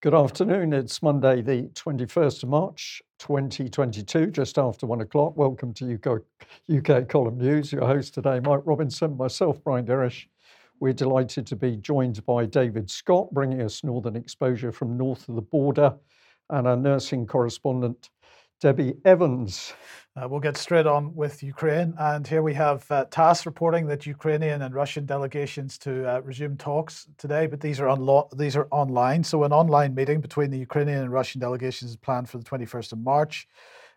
Good afternoon. It's Monday, the 21st of March, 2022, just after one o'clock. Welcome to UK, UK Column News. Your host today, Mike Robinson, myself, Brian Gerrish. We're delighted to be joined by David Scott, bringing us Northern exposure from north of the border, and our nursing correspondent, Debbie Evans. Uh, we'll get straight on with Ukraine. And here we have uh, TASS reporting that Ukrainian and Russian delegations to uh, resume talks today, but these are, these are online. So, an online meeting between the Ukrainian and Russian delegations is planned for the 21st of March.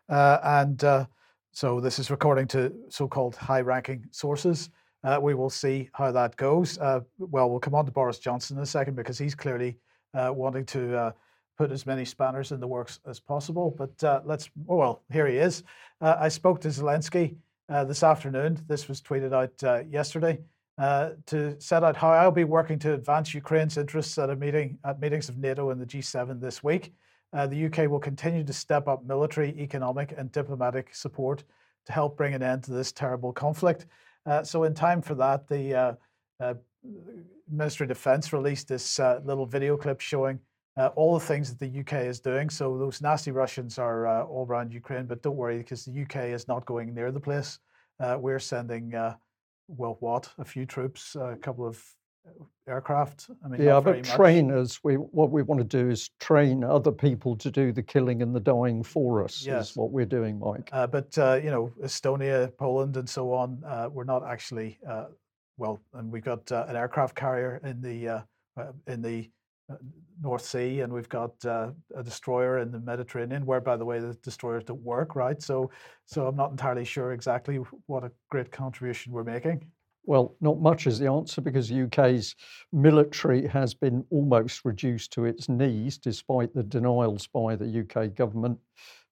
Uh, and uh, so, this is according to so called high ranking sources. Uh, we will see how that goes. well, we'll come on to Boris Johnson in a second because he's clearly wanting to put as many spanners in the works as possible. But uh, let's, oh, well, here he is. Uh, I spoke to Zelensky uh, this afternoon. This was tweeted out uh, yesterday uh, to set out how I'll be working to advance Ukraine's interests at a meeting at meetings of NATO and the G7 this week. Uh, the UK will continue to step up military, economic, and diplomatic support to help bring an end to this terrible conflict. so, in time for that, the Ministry of Defence released this little video clip showing uh, all the things that the UK is doing. So those nasty Russians are uh, all around Ukraine, but don't worry because the UK is not going near the place. Uh, we're sending, uh, well, what a few troops, a couple of uh, aircraft. I mean, yeah, but trainers. We what we want to do is train other people to do the killing and the dying for us. Yes. is what we're doing, Mike. Uh, but you know, Estonia, Poland, and so on, we're not actually well, and we've got an aircraft carrier in the in the uh, North Sea, and we've got uh, a destroyer in the Mediterranean, where, by the way, the destroyers don't work, right? So, so I'm not entirely sure exactly what a great contribution we're making. Well, not much is the answer because the UK's military has been almost reduced to its knees, despite the denials by the UK government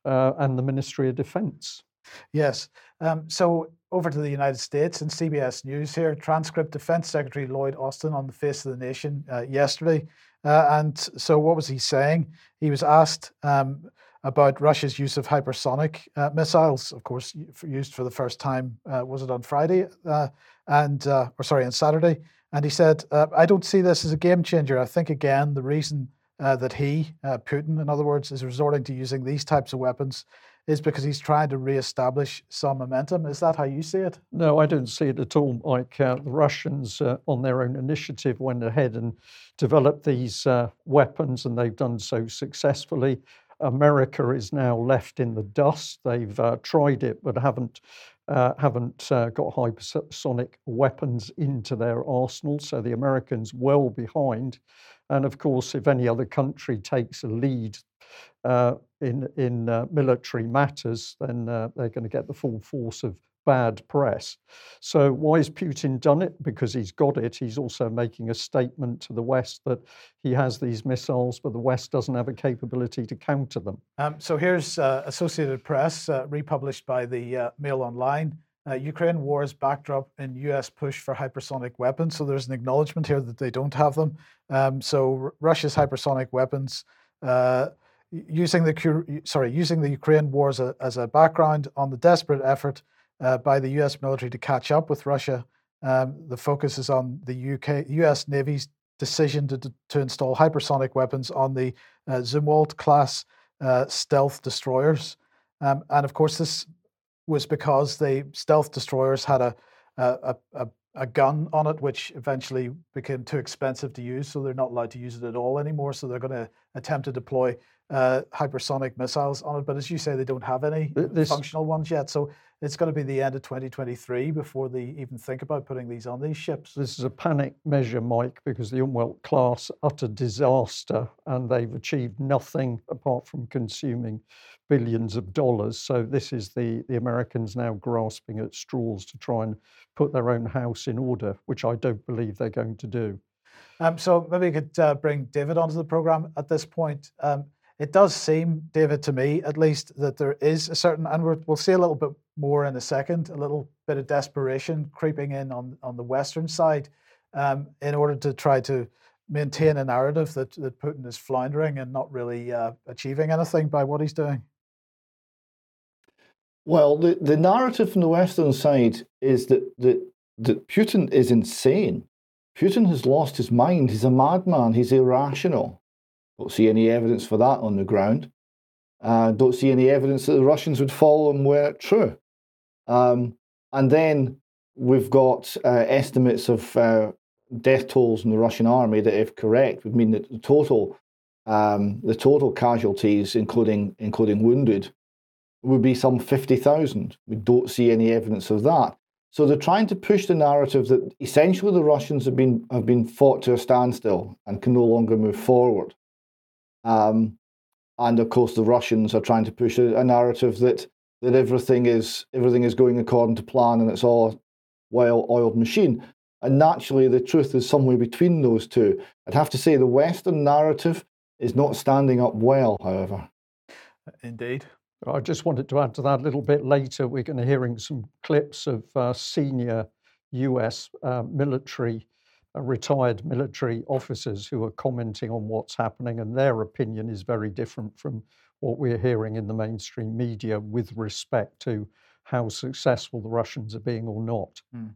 uh, and the Ministry of Defence. Yes. Um, so over to the United States and CBS News here. Transcript Defense Secretary Lloyd Austin on the Face of the Nation uh, yesterday uh, and so, what was he saying? He was asked um, about Russia's use of hypersonic uh, missiles, of course, used for the first time. Uh, was it on Friday? Uh, and uh, or sorry, on Saturday? And he said, uh, "I don't see this as a game changer. I think again the reason that he, Putin, in other words, is resorting to using these types of weapons." Is because he's trying to re-establish some momentum. Is that how you see it? No, I don't see it at all. Like the Russians, on their own initiative, went ahead and developed these uh, weapons, and they've done so successfully. America is now left in the dust. They've uh, tried it, but haven't uh, haven't uh, got hypersonic weapons into their arsenal. So the Americans well behind. And of course, if any other country takes a lead uh, in in uh, military matters, then they're going to get the full force of bad press. So, why has Putin done it? Because he's got it. He's also making a statement to the West that he has these missiles, but the West doesn't have a capability to counter them. Um, so, here's uh, Associated Press, uh, republished by the uh, Mail Online. Uh, Ukraine war's backdrop in US push for hypersonic weapons. So, there's an acknowledgement here that they don't have them. Um, so, Russia's hypersonic weapons uh, using the sorry using the Ukraine war as a, as a background on the desperate effort uh, by the US military to catch up with Russia. Um, the focus is on the UK, US Navy's decision to, to install hypersonic weapons on the uh, Zumwalt class uh, stealth destroyers. Um, and of course, this was because the stealth destroyers had a, a, a, a gun on it, which eventually became too expensive to use. So they're not allowed to use it at all anymore. So they're going to attempt to deploy uh, hypersonic missiles on it. But as you say, they don't have any this, functional ones yet. So it's going to be the end of 2023 before they even think about putting these on these ships. This is a panic measure, Mike, because the Zumwalt class utter disaster, and they've achieved nothing apart from consuming billions of dollars. So this is the the Americans now grasping at straws to try and put their own house in order, which I don't believe they're going to do. Um, so maybe we could uh, bring David onto the program at this point. Um, it does seem, David, to me at least, that there is a certain, and we will see a little bit more in a second, a little bit of desperation creeping in on, on the Western side um, in order to try to maintain a narrative that, that Putin is floundering and not really uh, achieving anything by what he's doing. Well, the, the narrative from the Western side is that, that, that Putin is insane. Putin has lost his mind. He's a madman. He's irrational. Don't see any evidence for that on the ground. Uh, don't see any evidence that the Russians would follow them were it true. Um, and then we've got uh, estimates of uh, death tolls in the Russian army that, if correct, would mean that the total um, the total casualties, including including wounded, would be some fifty thousand. We don't see any evidence of that. So they're trying to push the narrative that essentially the Russians have been have been fought to a standstill and can no longer move forward. Um, and of course, the Russians are trying to push a, a, narrative that that everything is everything is going according to plan and it's all well-oiled machine. And naturally, the truth is somewhere between those two. I'd have to say the Western narrative is not standing up well, however. Indeed. I just wanted to add to that a little bit later. We're going to hearing some clips of uh, senior US uh, military, uh, retired military officers who are commenting on what's happening, and their opinion is very different from what we're hearing in the mainstream media with respect to how successful the Russians are being or not. Mm.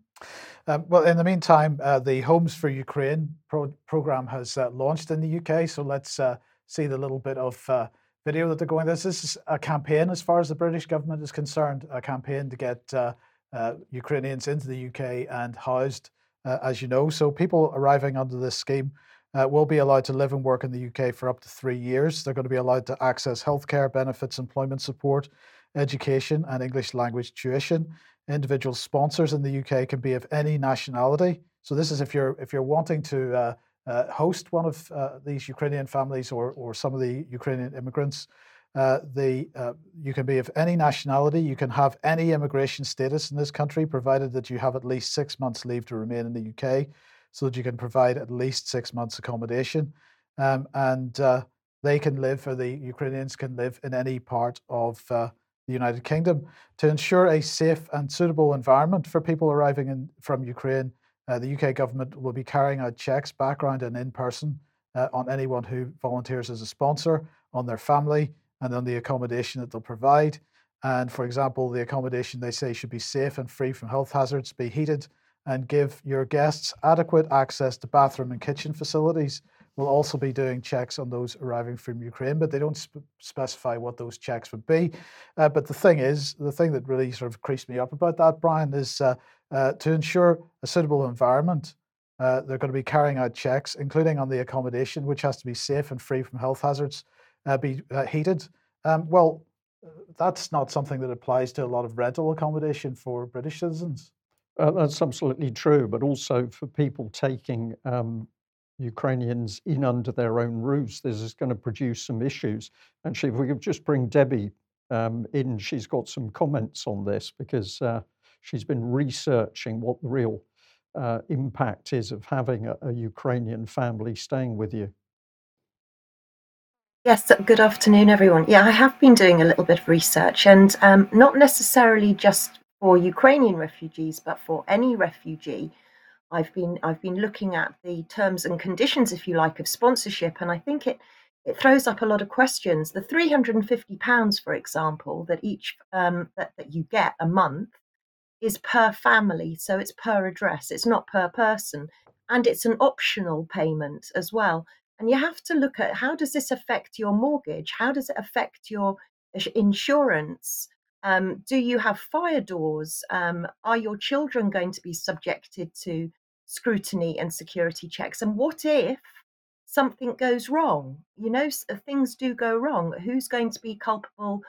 Um, well, in the meantime, uh, the Homes for Ukraine pro- program has uh, launched in the UK. So let's uh, see the little bit of uh, video that they're going. This, is a campaign, as far as the British government is concerned, a campaign to get uh, uh, Ukrainians into the UK and housed, as you know. So people arriving under this scheme. Will be allowed to live and work in the UK for up to three years. They're going to be allowed to access healthcare benefits, employment support, education, and English language tuition individual sponsors in the UK can be of any nationality. So this is if you're if you're wanting to uh, uh, host one of uh, these Ukrainian families or or some of the Ukrainian immigrants. Uh, the uh, you can be of any nationality. You can have any immigration status in this country, provided that you have at least six months leave to remain in the UK, so that you can provide at least six months accommodation, um, and uh, they can live, or the Ukrainians can live in any part of the United Kingdom to ensure a safe and suitable environment for people arriving in, from Ukraine. Uh, the UK government will be carrying out checks, background and in person, uh, on anyone who volunteers as a sponsor, on their family, and on the accommodation that they'll provide. And for example, the accommodation they say should be safe and free from health hazards, be heated, and give your guests adequate access to bathroom and kitchen facilities We'll also be doing checks on those arriving from Ukraine, but they don't sp- specify what those checks would be. Uh, but the thing is, the thing that really sort of creased me up about that, Brian, is uh, uh, to ensure a suitable environment. Uh, they're going to be carrying out checks, including on the accommodation, which has to be safe and free from health hazards, uh, be uh, heated. Um, well, that's not something that applies to a lot of rental accommodation for British citizens. That's absolutely true, but also for people taking um, Ukrainians in under their own roofs, this is going to produce some issues. Actually, if we could just bring Debbie um, in, she's got some comments on this because uh, she's been researching what the real uh, impact is of having a, a Ukrainian family staying with you. Yes, good afternoon, everyone. Yeah, I have been doing a little bit of research, and um, not necessarily just for Ukrainian refugees, but for any refugee. I've been I've been looking at the terms and conditions, if you like, of sponsorship, and I think it it throws up a lot of questions. The three hundred and fifty pounds, for example, that each um, that that you get a month is per family, so it's per address. It's not per person, and it's an optional payment as well. And you have to look at how does this affect your mortgage? How does it affect your insurance? Um, do you have fire doors? Um, are your children going to be subjected to scrutiny and security checks. And what if something goes wrong? You know, uh, things do go wrong. Who's going to be culpable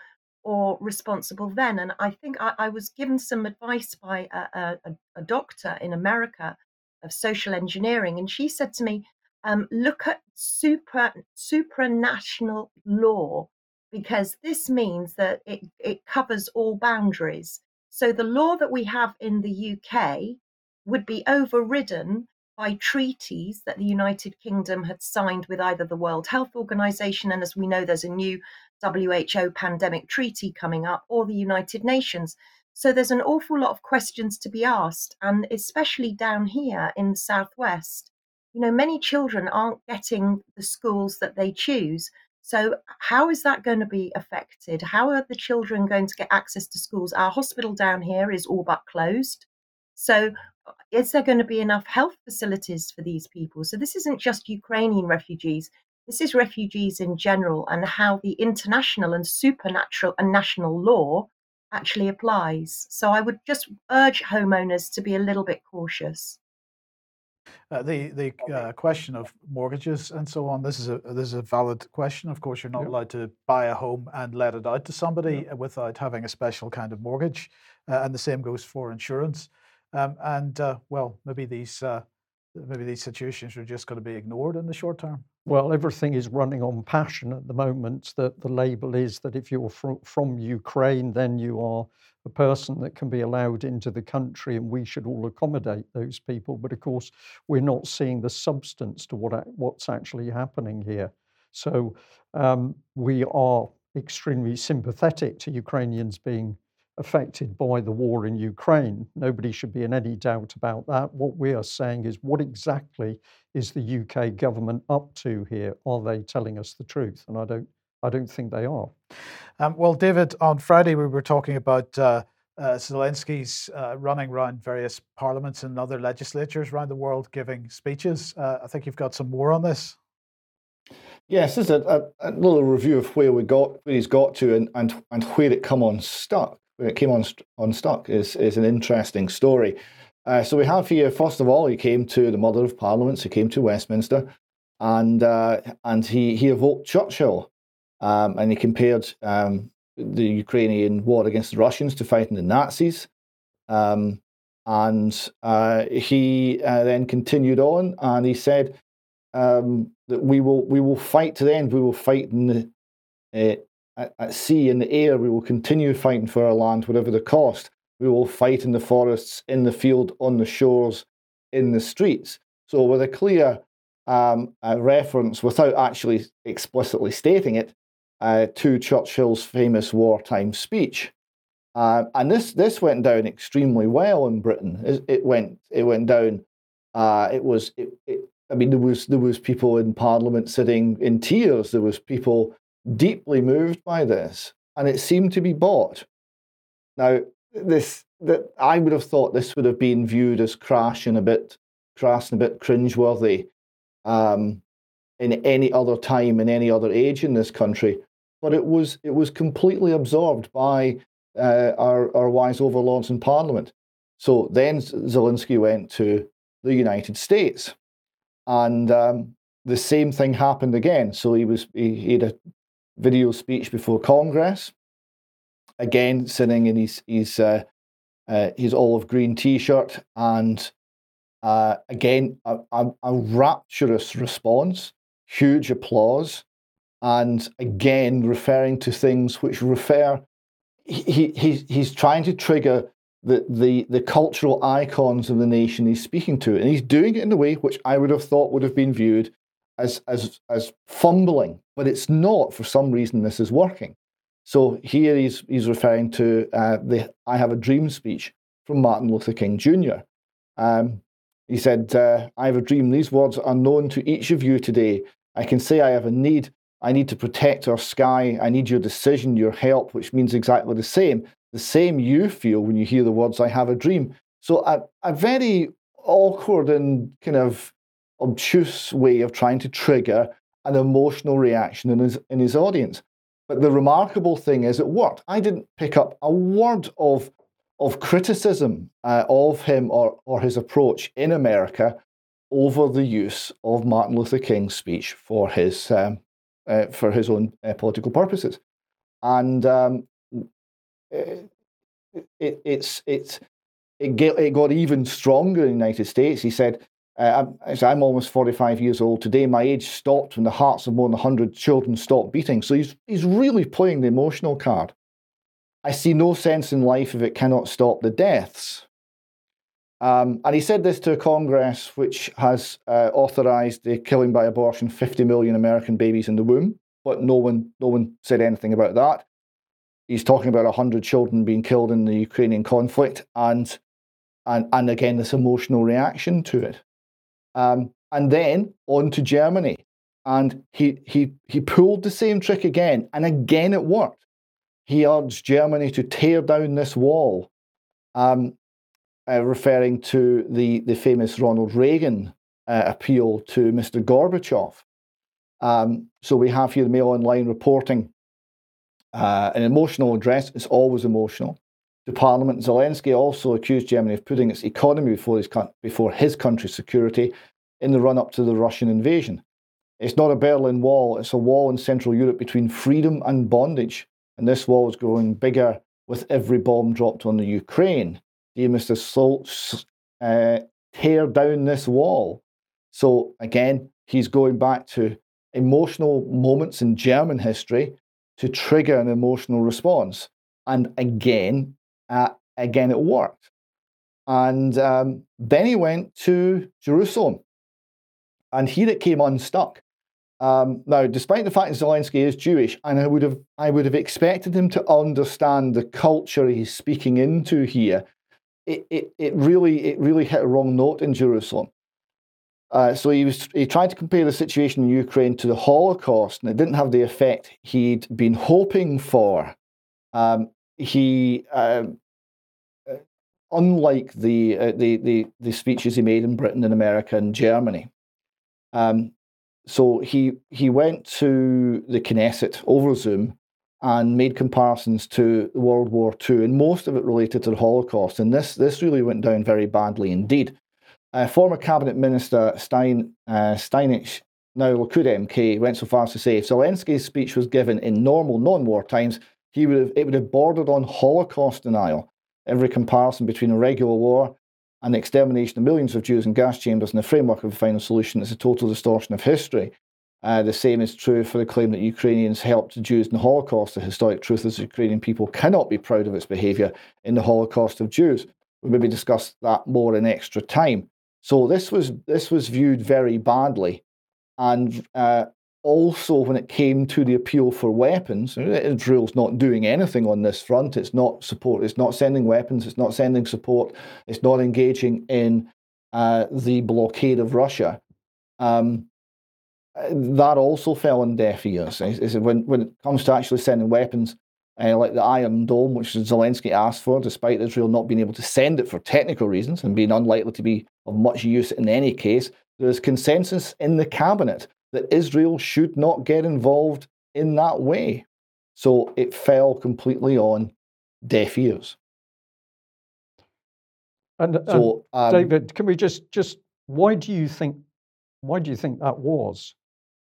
or responsible then? And I think I, I was given some advice by a, a, a, doctor in America of social engineering, and she said to me, um, "Look at super supranational law." Because this means that it, it covers all boundaries. So, the law that we have in the UK would be overridden by treaties that the United Kingdom had signed with either the World Health Organization, and as we know, there's a new WHO pandemic treaty coming up, or the United Nations. So there's an awful lot of questions to be asked, and especially down here in the Southwest. You know, many children aren't getting the schools that they choose. So, how is that going to be affected? How are the children going to get access to schools? Our hospital down here is all but closed. So, is there going to be enough health facilities for these people? So this isn't just Ukrainian refugees. This is refugees in general and how the international and supranational and national law actually applies. So I would just urge homeowners to be a little bit cautious. Uh, the the uh, question of mortgages and so on. This is a this is a valid question. Of course, you're not allowed to buy a home and let it out to somebody without having a special kind of mortgage, uh, and the same goes for insurance. Um, and uh, well, maybe these uh, maybe these situations are just going to be ignored in the short term. Well, everything is running on passion at the moment. That the label is that if you're from, from Ukraine, then you are a person that can be allowed into the country, and we should all accommodate those people. But of course, we're not seeing the substance to what what's actually happening here. So um, we are extremely sympathetic to Ukrainians being affected by the war in Ukraine. Nobody should be in any doubt about that. What we are saying is what exactly is the UK government up to here? Are they telling us the truth? And I don't I don't think they are. Um, well, David, on Friday we were talking about uh, uh, Zelensky's uh, running around various parliaments and other legislatures around the world giving speeches. Uh, I think you've got some more on this. Yes, this is a, a, a, little review of where we got, where he's got to, and and, and where it come unstuck. Where it came on unstuck is is an interesting story. Uh, so we have here, first of all, he came to the Mother of Parliaments. He came to Westminster, and uh, and he he evoked Churchill um, and he compared um, the Ukrainian war against the Russians to fighting the Nazis. Um, and uh, he uh, then continued on and he said um, that we will, we will fight to the end. We will fight in the, uh, at, at sea, in the air. We will continue fighting for our land, whatever the cost. We will fight in the forests, in the field, on the shores, in the streets. So, with a clear um, a reference, without actually explicitly stating it, uh, to Churchill's famous wartime speech. Uh, and this this went down extremely well in Britain. It, went it went down. Uh, it was it, it, I mean there was there was people in Parliament sitting in tears. There was people deeply moved by this, and it seemed to be bought. Now this that I would have thought this would have been viewed as crash and a bit crass and a bit cringeworthy. Um, in any other time in any other age in this country. But it was it was completely absorbed by uh, our our wise overlords in Parliament. So then Zelensky went to the United States, and um, the same thing happened again. So he was he, he had a video speech before Congress, again sitting in his his uh, uh, his olive green T-shirt, and uh, again a, a, a rapturous response huge applause, and again referring to things which refer. He, he, he's trying to trigger the, the, the cultural icons of the nation he's speaking to, and he's doing it in a way which I would have thought would have been viewed as, as, as fumbling, but it's not. For some reason, this is working. So here he's, he's referring to uh, the I Have a Dream speech from Martin Luther King Jr. Um, he said, uh, I have a dream. These words are known to each of you today. I can say I have a need. I need to protect our sky. I need your decision, your help, which means exactly the same. The same you feel when you hear the words, I have a dream. So, a, a very awkward and kind of obtuse way of trying to trigger an emotional reaction in his, in his audience. But the remarkable thing is, it worked. I didn't pick up a word of of criticism uh, of him or, or his approach in America over the use of Martin Luther King's speech for his um, uh, for his own uh, political purposes, and um, it, it, it's it's it, get, it got even stronger in the United States. He said. Uh, I'm, I'm almost 45 years old today. My age stopped when the hearts of more than 100 children stopped beating. So he's, he's really playing the emotional card. I see no sense in life if it cannot stop the deaths. Um, and he said this to a Congress which has uh, authorized the killing by abortion 50 million American babies in the womb, but no one, no one said anything about that. He's talking about 100 children being killed in the Ukrainian conflict, and, and, and again, this emotional reaction to it. Um, and then on to Germany. And he, he, he pulled the same trick again, and again it worked he urged Germany to tear down this wall, um, uh, referring to the, the famous Ronald Reagan uh, appeal to Mr. Gorbachev. Um, so we have here the Mail Online reporting uh, an emotional address. It's always emotional to Parliament. Zelensky also accused Germany of putting its economy before his, before his country's security in the run up to the Russian invasion. It's not a Berlin Wall, it's a wall in Central Europe between freedom and bondage. And this wall is growing bigger with every bomb dropped on the Ukraine. Dear Mr. Scholz, uh, tear down this wall. So again, he's going back to emotional moments in German history to trigger an emotional response. And again, uh, again, it worked. And um, then he went to Jerusalem. And here it came unstuck. Um, now, despite the fact that Zelensky is Jewish, and I would have I would have expected him to understand the culture he's speaking into here, it, it, it really it really hit a wrong note in Jerusalem. Uh, so he was he tried to compare the situation in Ukraine to the Holocaust, and it didn't have the effect he'd been hoping for. Um, he, uh, uh unlike the, uh, the the the speeches he made in Britain and America and Germany, um, so he he went to the Knesset over Zoom and made comparisons to World War II, and most of it related to the Holocaust. And this this really went down very badly indeed. Uh, former cabinet minister Stein uh, Steinitz, now Likud MK, went so far as to say if Zelensky's speech was given in normal non-war times, he would have it would have bordered on Holocaust denial. Every comparison between a regular war and the extermination of millions of Jews in gas chambers in the framework of a final solution is a total distortion of history. Uh, the same is true for the claim that Ukrainians helped Jews in the Holocaust. The historic truth is the Ukrainian people cannot be proud of its behaviour in the Holocaust of Jews. We'll maybe discuss that more in extra time. So this was this was viewed very badly, and uh, also when it came to the appeal for weapons, Israel's not doing anything on this front. It's not support. It's not sending weapons. It's not sending support. It's not engaging in uh, the blockade of Russia. Um, that also fell on deaf ears. When when it comes to actually sending weapons, uh, like the Iron Dome, which Zelensky asked for, despite Israel not being able to send it for technical reasons and being unlikely to be of much use in any case, there is consensus in the cabinet that Israel should not get involved in that way. So it fell completely on deaf ears. And, so, um, David, can we just just why do you think why do you think that was?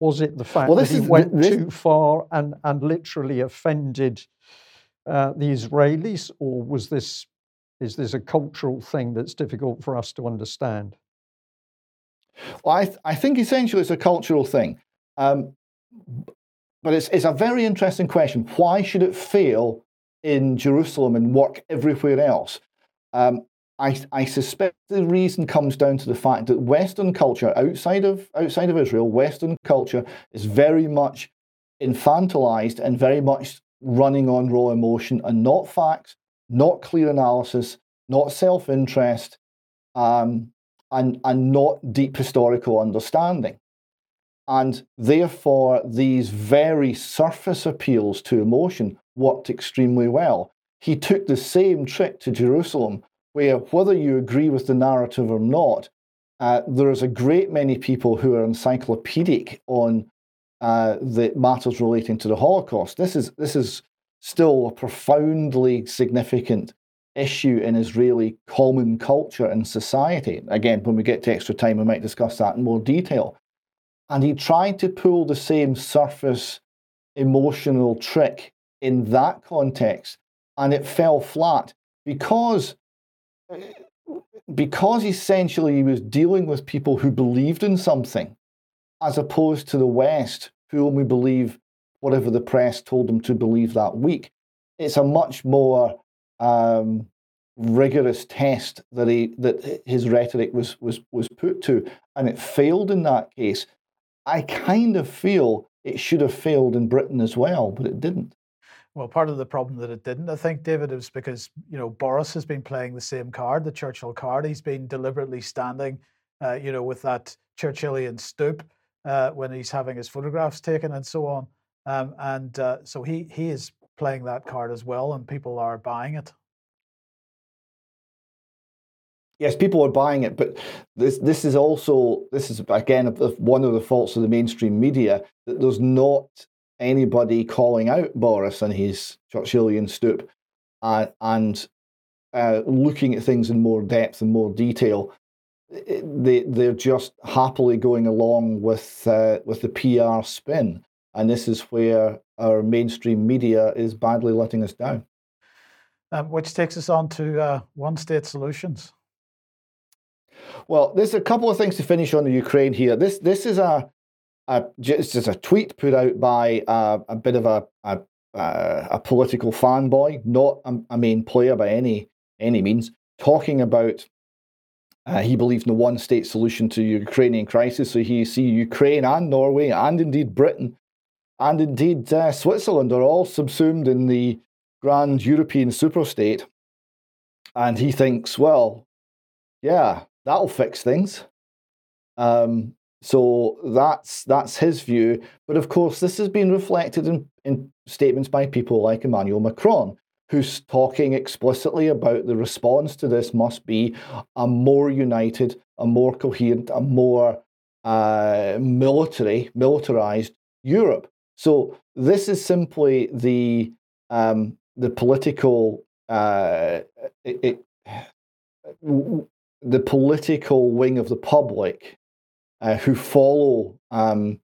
Was it the fact well, that he is, went this, too far and and literally offended uh, the Israelis, or was this is this a cultural thing that's difficult for us to understand? Well, I, th- I think essentially it's a cultural thing. Um, but it's, it's a very interesting question. Why should it fail in Jerusalem and work everywhere else? Um, I, I suspect the reason comes down to the fact that Western culture outside of outside of Israel, Western culture is very much infantilized and very much running on raw emotion and not facts, not clear analysis, not self-interest, um, and, and not deep historical understanding. And therefore, these very surface appeals to emotion worked extremely well. He took the same trick to Jerusalem, where whether you agree with the narrative or not, uh, there is a great many people who are encyclopedic on uh, the matters relating to the Holocaust. This is this is still a profoundly significant issue in Israeli common culture and society. Again, when we get to extra time, we might discuss that in more detail. And he tried to pull the same surface emotional trick in that context, and it fell flat because, uh, because essentially he was dealing with people who believed in something, as opposed to the West, who only believe whatever the press told them to believe that week. It's a much more um, rigorous test that he that his rhetoric was was was put to, and it failed in that case. I kind of feel it should have failed in Britain as well, but it didn't. Well, part of the problem that it didn't, I think, David, is because you know Boris has been playing the same card, the Churchill card. He's been deliberately standing, uh, you know, with that Churchillian stoop uh, when he's having his photographs taken and so on. Um, and uh, so he he is playing that card as well, and people are buying it. yes, people are buying it, but this this is also this is again one of the faults of the mainstream media that there's not anybody calling out Boris and his Churchillian stoop uh, and uh, looking at things in more depth and more detail. They they're just happily going along with uh, with the PR spin, and this is where our mainstream media is badly letting us down. Um, which takes us on to uh, one state solutions. Well, there's a couple of things to finish on the Ukraine here. This this is a, a just, a tweet put out by a, a bit of a, a a political fanboy, not a, a, main player by any any means, talking about uh, he believes in a one state solution to the Ukrainian crisis. So he see Ukraine and Norway and indeed Britain and indeed uh, Switzerland are all subsumed in the grand European superstate. And he thinks, well, yeah, that'll fix things. Um, so that's that's his view. But of course, this has been reflected in, in statements by people like Emmanuel Macron, who's talking explicitly about the response to this must be a more united, a more coherent, a more uh, military, militarized Europe. So this is simply the um, the political uh, it, it, the political wing of the public uh, who follow um,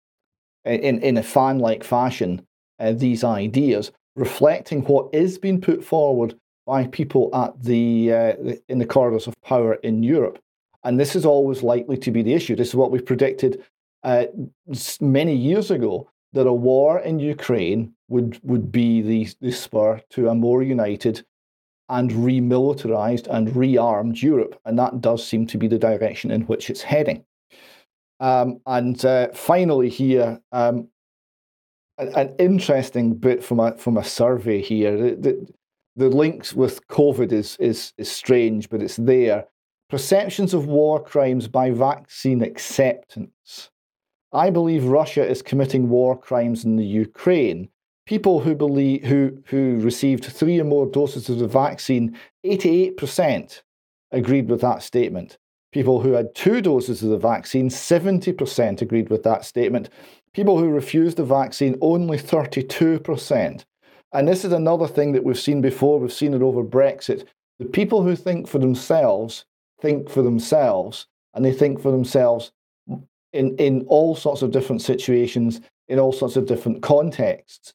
in, in a fan like fashion uh, these ideas, reflecting what is being put forward by people at the, uh, in the corridors of power in Europe. And this is always likely to be the issue. This is what we predicted uh, many years ago that a war in Ukraine would, would be the, the spur to a more united and remilitarized and rearmed Europe. And that does seem to be the direction in which it's heading. Um, and uh, finally, here, um, an, an, interesting bit from a, from a survey here. The, the, the links with COVID is, is, is strange, but it's there. Perceptions of war crimes by vaccine acceptance. I believe Russia is committing war crimes in the Ukraine people who believe who who received three or more doses of the vaccine, 88% agreed with that statement. People who had two doses of the vaccine, 70% agreed with that statement. People who refused the vaccine, only 32%. And this is another thing that we've seen before. We've seen it over Brexit. The people who think for themselves think for themselves, and they think for themselves in, in all sorts of different situations, in all sorts of different contexts.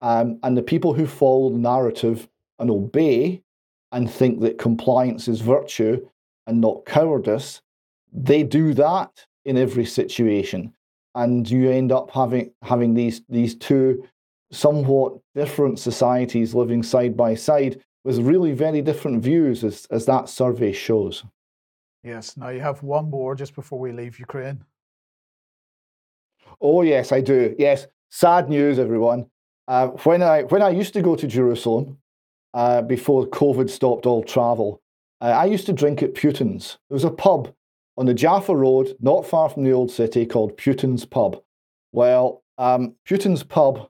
Um, and the people who follow the narrative and obey and think that compliance is virtue and not cowardice, they do that in every situation. And you end up having having these these two somewhat different societies living side by side with really very different views as, as that survey shows. Yes. Now you have one more just before we leave Ukraine. Oh yes, I do. Yes. Sad news, everyone. Uh, when I when I used to go to Jerusalem uh, before COVID stopped all travel, uh, I used to drink at Putin's. There was a pub on the Jaffa Road, not far from the old city, called Putin's Pub. Well, um, Putin's Pub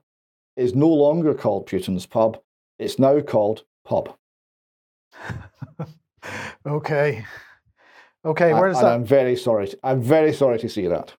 is no longer called Putin's Pub. It's now called Pub. okay. Okay, where does that? I'm very sorry. To, I'm very sorry to see that.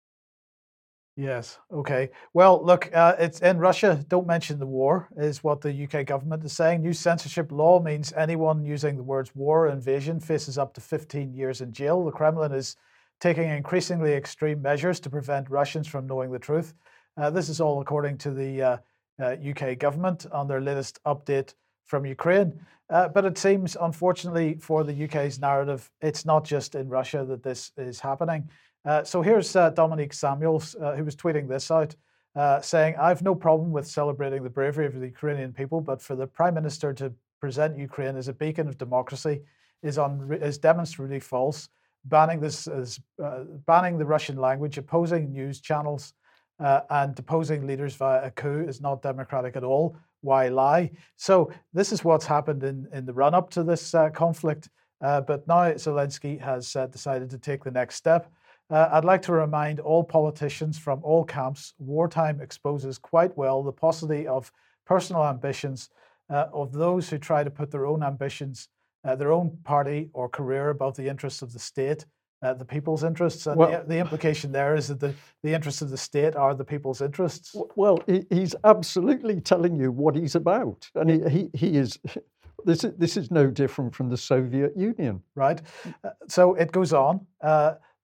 Yes. Okay. Well, look, uh, it's in Russia. Don't mention the war, is what the UK government is saying. New censorship law means anyone using the words war or invasion faces up to 15 years in jail. The Kremlin is taking increasingly extreme measures to prevent Russians from knowing the truth. Uh, this is all according to the uh, UK uh, government on their latest update from Ukraine. Uh, but it seems, unfortunately, for the UK's narrative, it's not just in Russia that this is happening. Uh, so here's uh, Dominique Samuels, uh, who was tweeting this out, uh, saying, I've no problem with celebrating the bravery of the Ukrainian people, but for the Prime Minister to present Ukraine as a beacon of democracy is, is demonstrably false. Banning this uh, banning the Russian language, opposing news channels, and deposing leaders via a coup is not democratic at all. Why lie? So this is what's happened in, in the run up to this conflict. but now Zelensky has decided to take the next step. Uh, I'd like to remind all politicians from all camps wartime exposes quite well the paucity of personal ambitions uh, of those who try to put their own ambitions uh, their own party or career above the interests of the state, uh, the people's interests. And Well- the, the implication there is that the, the interests of the state are the people's interests. Well, he, he's absolutely telling you what he's about, and he, he, he is. This is this is no different from the Soviet Union. right? Uh, So it goes on.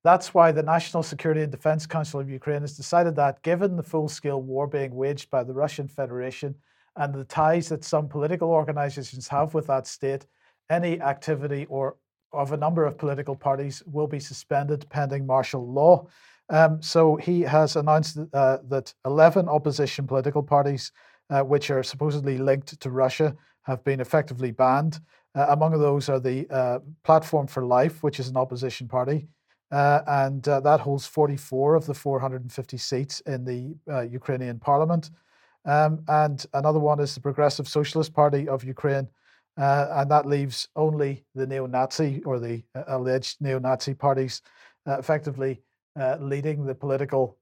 That's why the National Security and Defense Council of Ukraine has decided that, given the full scale war being waged by the Russian Federation and the ties that some political organizations have with that state, any activity or of a number of political parties will be suspended pending martial law. Um, so he has announced uh, that 11 opposition political parties, uh, which are supposedly linked to Russia, have been effectively banned. Uh, among those are the uh, Platform for Life, which is an opposition party, uh, and uh, that holds 44 of the 450 seats in the uh, Ukrainian parliament. Um, and another one is the Progressive Socialist Party of Ukraine, uh, and that leaves only the neo Nazi or the uh, alleged neo Nazi parties uh, effectively leading the political,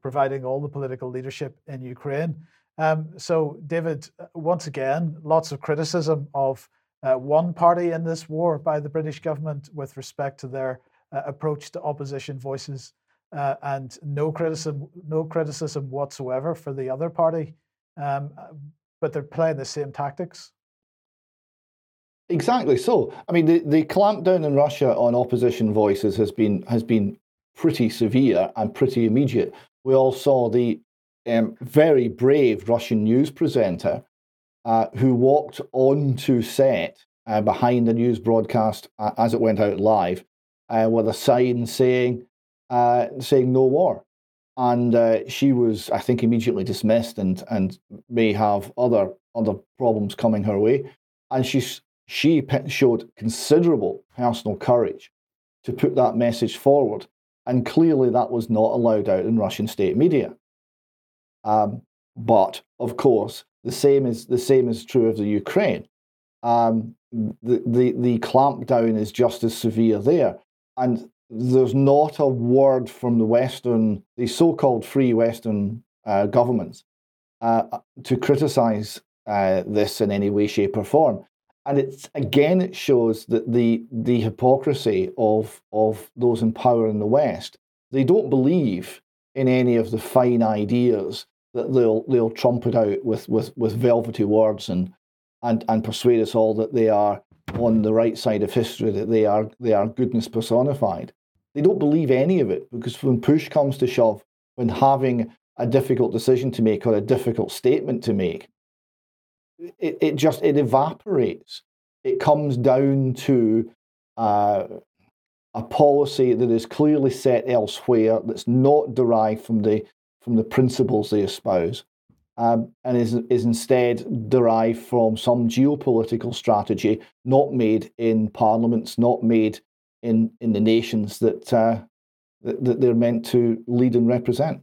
providing all the political leadership in Ukraine. Um, so, David, once again, lots of criticism of one party in this war by the British government with respect to their approach to opposition voices, uh, and no criticism, no criticism whatsoever for the other party. Um, uh, but they're playing the same tactics. Exactly so. I mean, the, the clampdown in Russia on opposition voices has been has been pretty severe and pretty immediate. We all saw the um, very brave Russian news presenter uh, who walked onto set uh, behind the news broadcast uh, as it went out live uh, with a sign saying uh, saying no war. And uh, she was, I think, immediately dismissed and and may have other other problems coming her way. And she's she showed considerable personal courage to put that message forward, and clearly that was not allowed out in Russian state media. Um, but of course, the same is the same is true of the Ukraine. Um, the, the the clampdown is just as severe there, and there's not a word from the Western, the so-called free Western uh, governments, uh, to criticise uh, this in any way, shape, or form and it's again it shows that the the hypocrisy of of those in power in the West. They don't believe in any of the fine ideas that they'll they'll trumpet out with with with velvety words and and and persuade us all that they are on the right side of history, that they are they are goodness personified. They don't believe any of it because when push comes to shove, when having a difficult decision to make or a difficult statement to make, it, it just it evaporates. It comes down to uh, a policy that is clearly set elsewhere, that's not derived from the from the principles they espouse, um, and is is instead derived from some geopolitical strategy not made in parliaments, not made in in the nations that uh, that, that they're meant to lead and represent.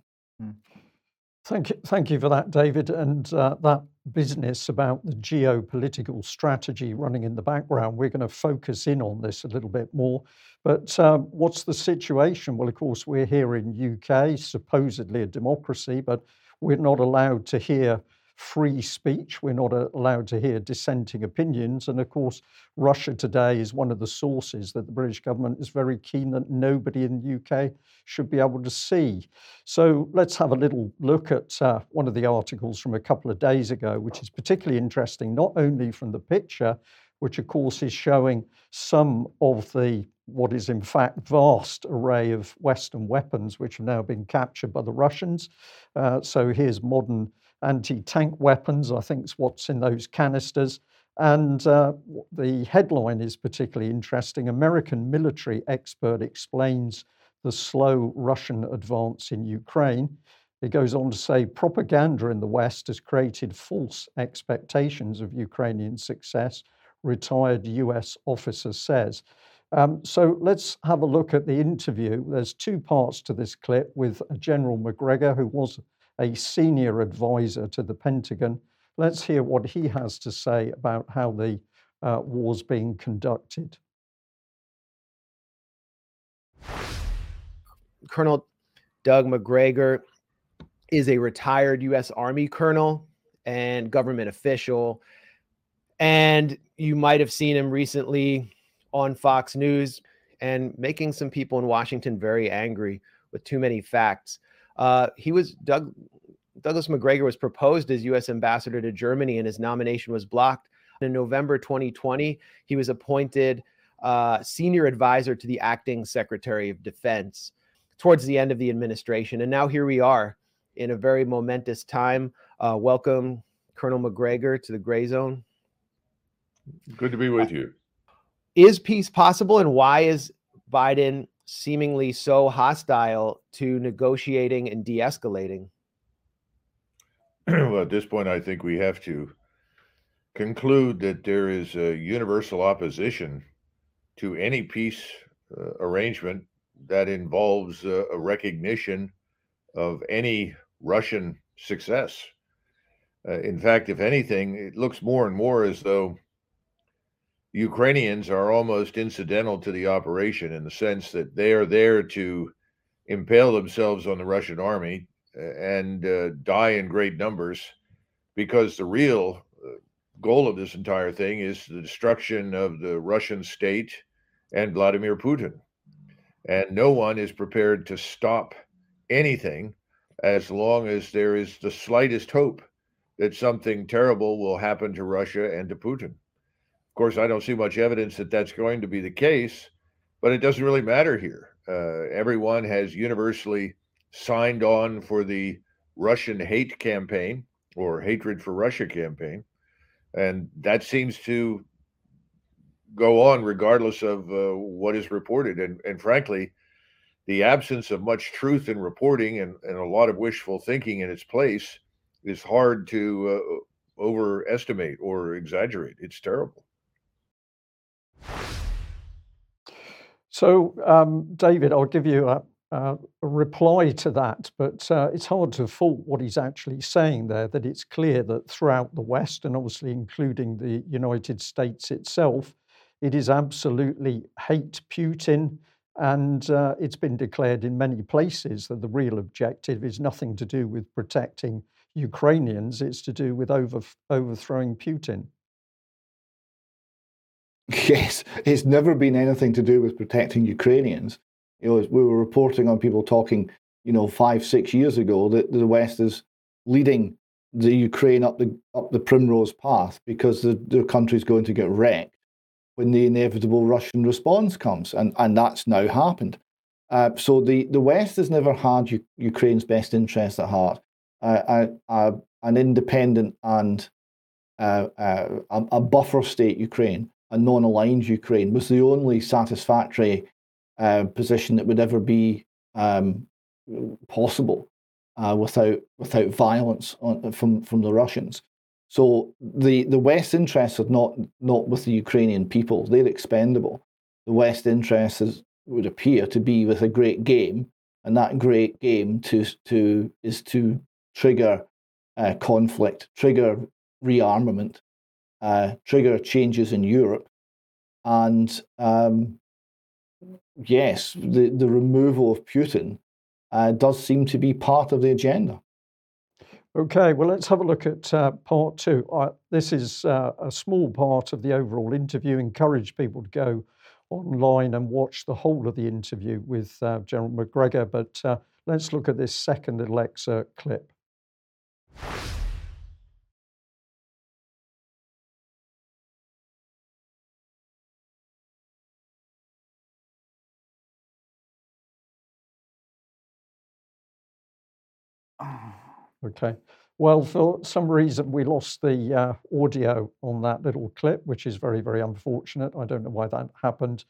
Thank you, thank you for that, David. And uh, that business about the geopolitical strategy running in the background, we're going to focus in on this a little bit more. But um, what's the situation? Well, of course, we're here in UK, supposedly a democracy, but we're not allowed to hear free speech. We're not allowed to hear dissenting opinions. And of course, Russia today is one of the sources that the British government is very keen that nobody in the UK should be able to see. So let's have a little look at uh, one of the articles from a couple of days ago, which is particularly interesting, not only from the picture, which of course is showing some of the what is in fact vast array of Western weapons which have now been captured by the Russians. Uh, so here's modern anti-tank weapons. I think what's in those canisters. And uh, the headline is particularly interesting. American military expert explains the slow Russian advance in Ukraine. It goes on to say propaganda in the West has created false expectations of Ukrainian success, retired US officer says. Um, so let's have a look at the interview. There's two parts to this clip with General Macgregor, who was a senior advisor to the Pentagon. Let's hear what he has to say about how the uh, war's being conducted. Colonel Doug Macgregor is a retired U.S. Army colonel and government official. And you might have seen him recently on Fox News and making some people in Washington very angry with too many facts. Uh, he was Doug, Douglas Macgregor was proposed as U.S. ambassador to Germany, and his nomination was blocked. In November 2020, he was appointed uh, senior advisor to the acting Secretary of Defense towards the end of the administration, and now here we are in a very momentous time. Uh, welcome, Colonel Macgregor, to the Gray Zone. Good to be with you. Is peace possible, and why is Biden seemingly so hostile to negotiating and de escalating? well, at this point, I think we have to conclude that there is a universal opposition to any peace uh, arrangement that involves uh, a recognition of any Russian success. Uh, in fact, if anything, it looks more and more as though Ukrainians are almost incidental to the operation in the sense that they are there to impale themselves on the Russian army and uh, die in great numbers because the real uh, goal of this entire thing is the destruction of the Russian state and Vladimir Putin. And no one is prepared to stop anything as long as there is the slightest hope that something terrible will happen to Russia and to Putin. Of course, I don't see much evidence that that's going to be the case, but it doesn't really matter here. Uh, everyone has universally signed on for the Russian hate campaign or hatred for Russia campaign. And that seems to go on regardless of uh, what is reported. And, and frankly, the absence of much truth in reporting and, and a lot of wishful thinking in its place is hard to uh, overestimate or exaggerate. It's terrible. So, um, David, I'll give you a, a reply to that, but uh, it's hard to fault what he's actually saying there. That it's clear that throughout the West, and obviously including the United States itself, it is absolutely hate Putin. And uh, it's been declared in many places that the real objective is nothing to do with protecting Ukrainians, it's to do with over, overthrowing Putin. Yes, it's never been anything to do with protecting Ukrainians you know, we were reporting on people talking, you know, five, six years ago that the West is leading the Ukraine up the up the primrose path because the, the country's going to get wrecked when the inevitable Russian response comes, and and that's now happened. Uh, so the, the West has never had U- Ukraine's best interests at heart. Uh, uh, an independent and uh, uh, a, a buffer state Ukraine, a non-aligned Ukraine, was the only satisfactory uh, position that would ever be um, possible uh, without without violence on, from from the Russians. So the the West interests are not not with the Ukrainian people; they're expendable. The West interests is, would appear to be with a great game, and that great game to to is to trigger uh, conflict, trigger rearmament, uh, trigger changes in Europe, and um, yes, the, the removal of Putin uh, does seem to be part of the agenda. Okay, well, let's have a look at uh, part two. This is uh, a small part of the overall interview. Encourage people to go online and watch the whole of the interview with uh, General Macgregor. But uh, let's look at this second little excerpt clip. Okay. Well, for some reason, we lost the uh, audio on that little clip, which is very, very unfortunate. I don't know why that happened.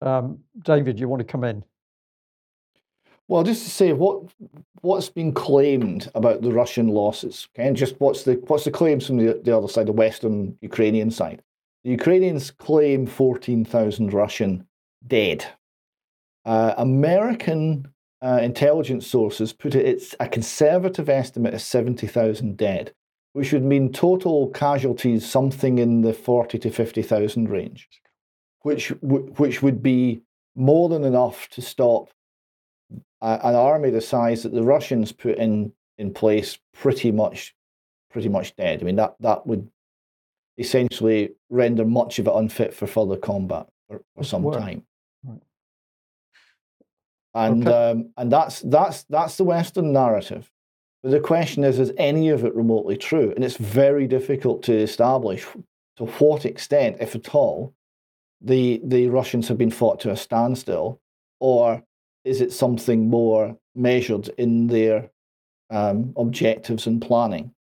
Um, David, you want to come in? Well, just to say what what's been claimed about the Russian losses, okay, and just what's the what's the claims from the, the other side, the Western Ukrainian side. The Ukrainians claim fourteen thousand Russian dead. Uh, American uh, intelligence sources put it it's a conservative estimate of 70,000 dead, which would mean total casualties something in the 40 to 50,000 range, which which would be more than enough to stop a, an army the size that the Russians put in in place pretty much pretty much dead. I mean that that would essentially render much of it unfit for further combat for, for some time. And okay. um, and that's that's that's the Western narrative. But the question is, is any of it remotely true? And it's very difficult to establish to what extent, if at all, the the Russians have been fought to a standstill, or is it something more measured in their um, objectives and planning?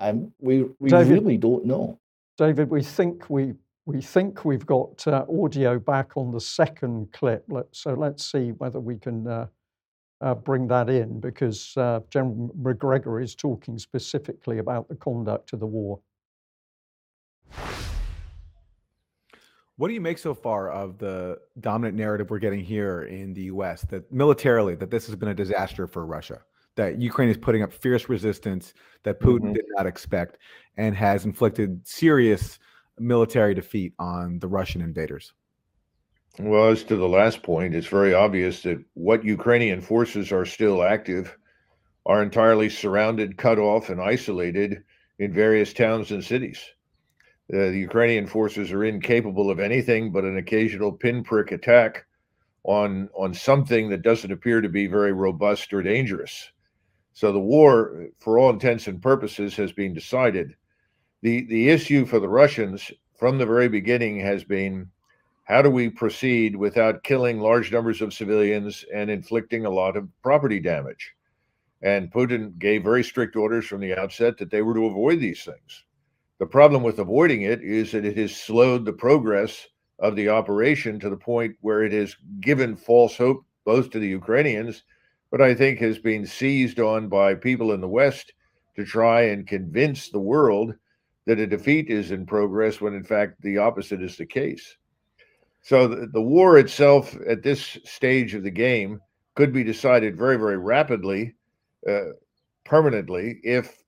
Um, we we David, really don't know. David, we think we we think we've got uh, audio back on the second clip. Let, so let's see whether we can uh, uh, bring that in because uh, General Macgregor is talking specifically about the conduct of the war. What do you make so far of the dominant narrative we're getting here in the U.S. that militarily that this has been a disaster for Russia? That Ukraine is putting up fierce resistance that Putin mm-hmm. did not expect and has inflicted serious military defeat on the Russian invaders. Well, as to the last point, it's very obvious that what Ukrainian forces are still active are entirely surrounded, cut off, and isolated in various towns and cities. Uh, the Ukrainian forces are incapable of anything but an occasional pinprick attack on on something that doesn't appear to be very robust or dangerous. So the war, for all intents and purposes, has been decided. The The issue for the Russians from the very beginning has been how do we proceed without killing large numbers of civilians and inflicting a lot of property damage? And Putin gave very strict orders from the outset that they were to avoid these things. The problem with avoiding it is that it has slowed the progress of the operation to the point where it has given false hope both to the Ukrainians, but I think has been seized on by people in the West to try and convince the world that a defeat is in progress when in fact the opposite is the case. So the, the war itself at this stage of the game could be decided very, very rapidly, uh, permanently, if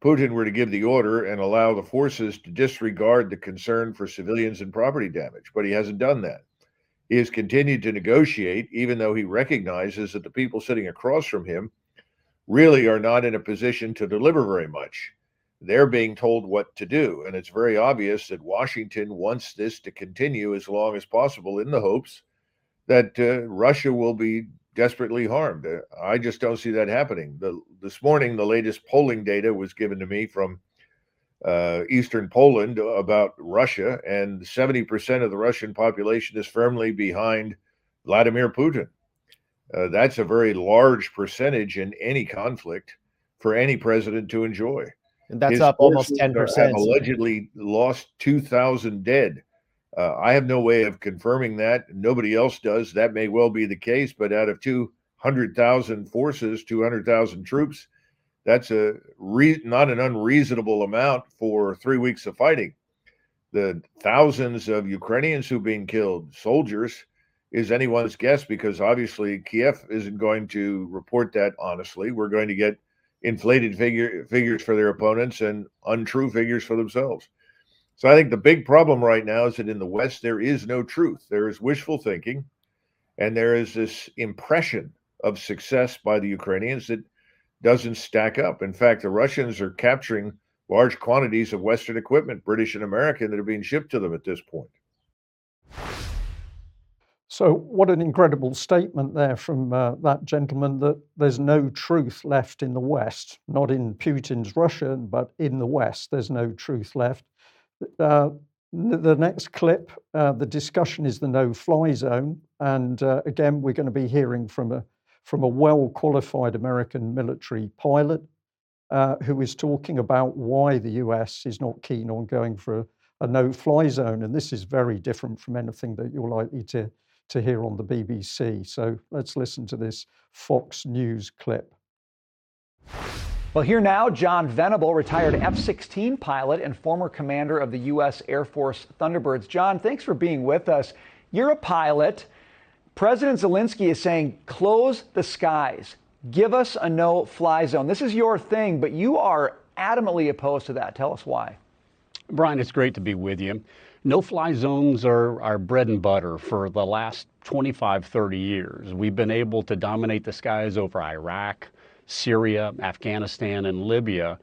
Putin were to give the order and allow the forces to disregard the concern for civilians and property damage. But he hasn't done that. He has continued to negotiate, even though he recognizes that the people sitting across from him really are not in a position to deliver very much. They're being told what to do. And it's very obvious that Washington wants this to continue as long as possible in the hopes that uh, Russia will be desperately harmed. Uh, I just don't see that happening. The, this morning, the latest polling data was given to me from uh, eastern Poland about Russia, and 70% of the Russian population is firmly behind Vladimir Putin. Uh, that's a very large percentage in any conflict for any president to enjoy. And that's His up almost 10%. allegedly lost 2,000 dead. Uh, I have no way of confirming that. Nobody else does. That may well be the case, but out of 200,000 forces, 200,000 troops, that's a re- not an unreasonable amount for three weeks of fighting. The thousands of Ukrainians who've been killed, soldiers, is anyone's guess because obviously Kiev isn't going to report that honestly. We're going to get inflated figure figures for their opponents and untrue figures for themselves. So I think the big problem right now is that in the West, there is no truth. There is wishful thinking, and there is this impression of success by the Ukrainians that doesn't stack up. In fact, the Russians are capturing large quantities of Western equipment, British and American, that are being shipped to them at this point. So, what an incredible statement there from uh, that gentleman that there's no truth left in the West, not in Putin's Russia, but in the West, there's no truth left. Uh, the next clip, uh, the discussion is the no-fly zone, and uh, again, we're going to be hearing from a from a well-qualified American military pilot uh, who is talking about why the US is not keen on going for a, a no-fly zone, and this is very different from anything that you're likely to to hear on the BBC. So let's listen to this Fox News clip. Well, here now, John Venable, retired F 16 pilot and former commander of the U.S. Air Force Thunderbirds. John, thanks for being with us. You're a pilot. President Zelensky is saying, close the skies, give us a no fly zone. This is your thing, but you are adamantly opposed to that. Tell us why. Brian, it's great to be with you. No fly zones are our bread and butter for the last 25, 30 years. We've been able to dominate the skies over Iraq, Syria, Afghanistan, and Libya,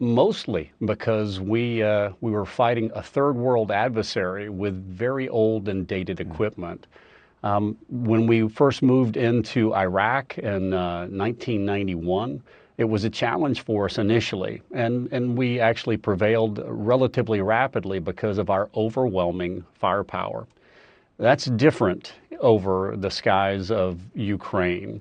mostly because we uh, we were fighting a third world adversary with very old and dated equipment. Um, when we first moved into Iraq in uh, 1991, it was a challenge for us initially, and, and we actually prevailed relatively rapidly because of our overwhelming firepower. That's different over the skies of Ukraine.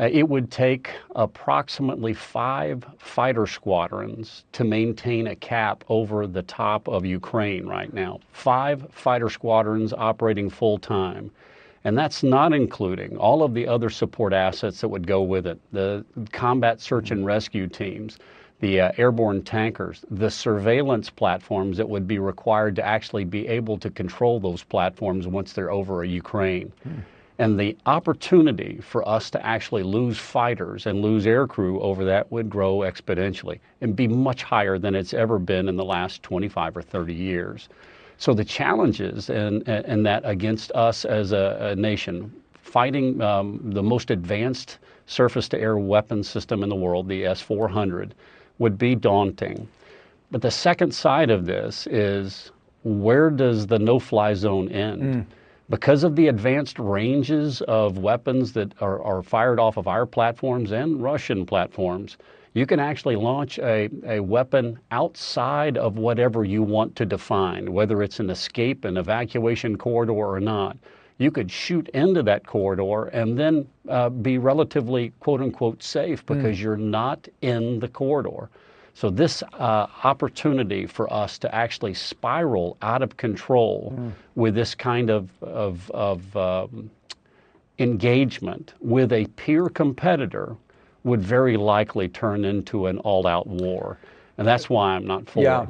Uh, it would take approximately five fighter squadrons to maintain a cap over the top of Ukraine right now. Five fighter squadrons operating full time. And that's not including all of the other support assets that would go with it the combat search and rescue teams, the uh, airborne tankers, the surveillance platforms that would be required to actually be able to control those platforms once they're over Ukraine. Hmm. And the opportunity for us to actually lose fighters and lose aircrew over that would grow exponentially and be much higher than it's ever been in the last 25 or 30 years. So the challenges and, and that against us as a, a nation, fighting um, the most advanced surface to air weapon system in the world, the S 400, would be daunting. But the second side of this is where does the no fly zone end? Mm. Because of the advanced ranges of weapons that are, are fired off of our platforms and Russian platforms, you can actually launch a, a weapon outside of whatever you want to define, whether it's an escape, an evacuation corridor or not. You could shoot into that corridor and then uh, be relatively quote unquote safe hmm. because mm. you're not in the corridor. So, this uh, opportunity for us to actually spiral out of control mm. with this kind of, of, of um, engagement with a peer competitor would very likely turn into an all out war. And that's why I'm not for yeah. it.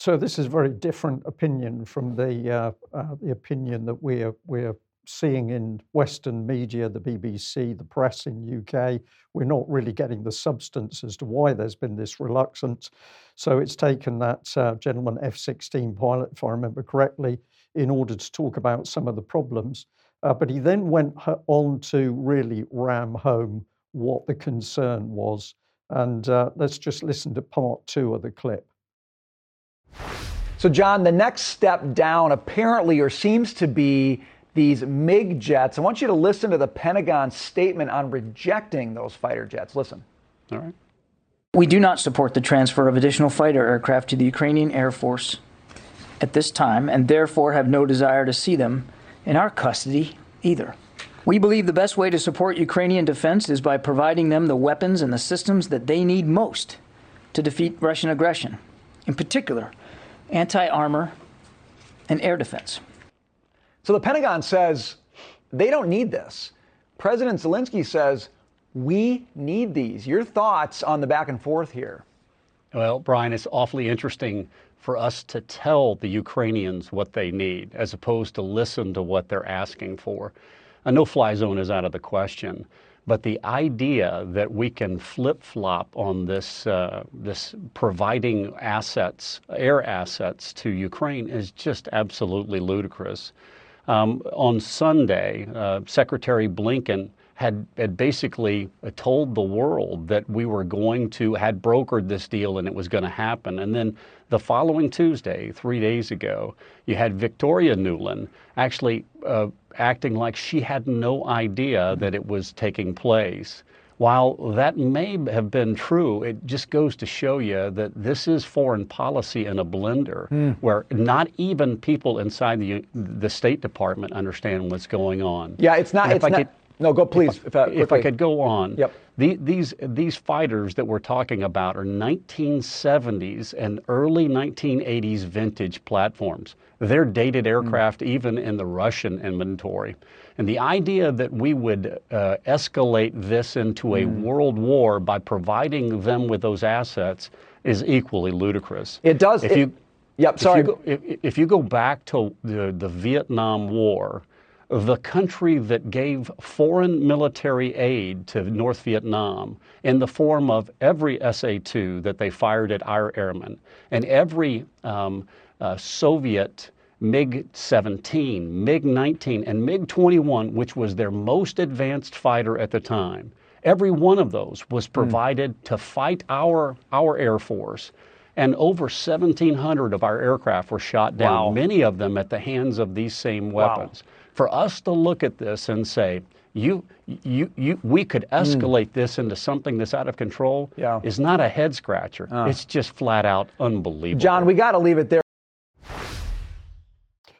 So this is a very different opinion from the uh, uh, the opinion that we're we're seeing in Western media, the BBC, the press in UK. We're not really getting the substance as to why there's been this reluctance. So it's taken that uh, gentleman F-16 pilot, if I remember correctly, in order to talk about some of the problems. Uh, but he then went on to really ram home what the concern was. And uh, let's just listen to part two of the clip. So, John, the next step down apparently or seems to be these MiG jets. I want you to listen to the Pentagon's statement on rejecting those fighter jets. Listen. All right. We do not support the transfer of additional fighter aircraft to the Ukrainian Air Force at this time and therefore have no desire to see them in our custody either. We believe the best way to support Ukrainian defense is by providing them the weapons and the systems that they need most to defeat Russian aggression, in particular, anti armor and air defense. So the Pentagon says they don't need this. President Zelensky says we need these. Your thoughts on the back and forth here? Well, Brian, it's awfully interesting for us to tell the Ukrainians what they need as opposed to listen to what they're asking for. A no fly zone is out of the question. But the idea that we can flip flop on this, uh, this providing assets, air assets to Ukraine is just absolutely ludicrous. Um, on Sunday, uh, Secretary Blinken had, had basically told the world that we were going to, had brokered this deal and it was going to happen. And then the following Tuesday, three days ago, you had Victoria Nuland actually uh, acting like she had no idea that it was taking place. While that may have been true, it just goes to show you that this is foreign policy in a blender, mm. where not even people inside the the State Department understand what's going on. Yeah, it's not. it's not. Could, no, go please. If I, if, if I could go on. Yep. The, these these fighters that we're talking about are 1970s and early 1980s vintage platforms. They're dated hmm. aircraft mm. even in the Russian inventory. And the idea that we would uh, escalate this into a mm. world war by providing them with those assets is equally ludicrous. It does. If it, you, yep. Sorry. If you, go, if, if you go back to the, the Vietnam War the country that gave foreign military aid to North Vietnam in the form of every SA 2 that they fired at our airmen and every um, uh, Soviet MiG 17, MiG 19, and MiG 21, which was their most advanced fighter at the time. Every one of those was Hmm. provided to fight our our air force. And over 1,700 of our aircraft were shot down, Wow. many of them at the hands of these same Wow. Weapons. For us to look at this and say, you, you, you, we could escalate this into something that's out of control Hmm. Yeah. is not a head scratcher. Uh. It's just flat out unbelievable. John, we got to leave it there.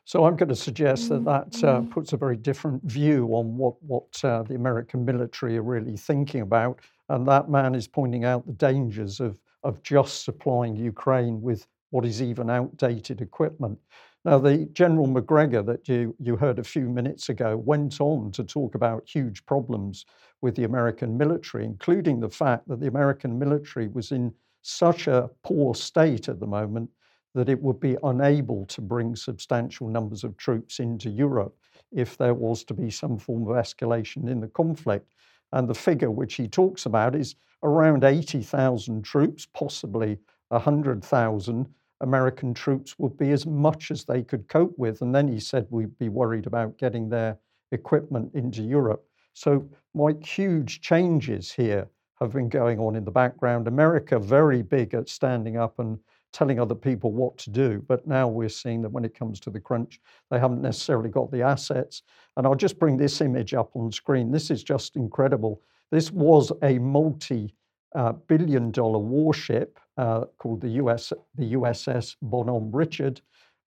So I'm going to suggest that that uh, puts a very different view on what what uh, the American military are really thinking about, and that man is pointing out the dangers of of just supplying Ukraine with what is even outdated equipment. Now, the General Macgregor that you you heard a few minutes ago went on to talk about huge problems with the American military, including the fact that the American military was in such a poor state at the moment that it would be unable to bring substantial numbers of troops into Europe if there was to be some form of escalation in the conflict. And the figure which he talks about is around 80,000 troops, possibly 100,000 American troops would be as much as they could cope with. And then he said we'd be worried about getting their equipment into Europe. So, Mike, huge changes here have been going on in the background. America very big at standing up and telling other people what to do. But now we're seeing that when it comes to the crunch, they haven't necessarily got the assets. And I'll just bring this image up on screen. This is just incredible. This was a multi uh, billion dollar warship uh, called the, US, the USS Bonhomme Richard,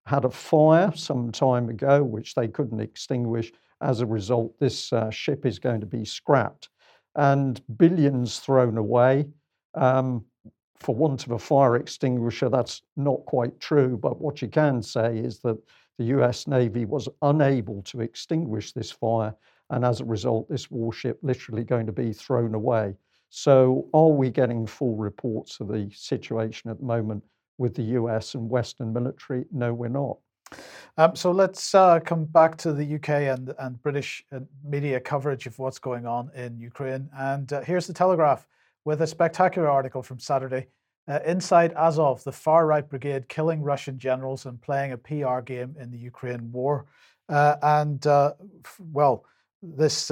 had a fire some time ago, which they couldn't extinguish. As a result, this uh, ship is going to be scrapped and billions thrown away. Um, for want of a fire extinguisher, that's not quite true. But what you can say is that the US Navy was unable to extinguish this fire. And as a result, this warship literally going to be thrown away. So, are we getting full reports of the situation at the moment with the US and Western military? No, we're not. Um, so let's uh, come back to the UK and, and British uh, media coverage of what's going on in Ukraine. And uh, here's the Telegraph with a spectacular article from Saturday. Uh, inside Azov, the far right brigade killing Russian generals and playing a PR game in the Ukraine war. Uh, and uh, well, this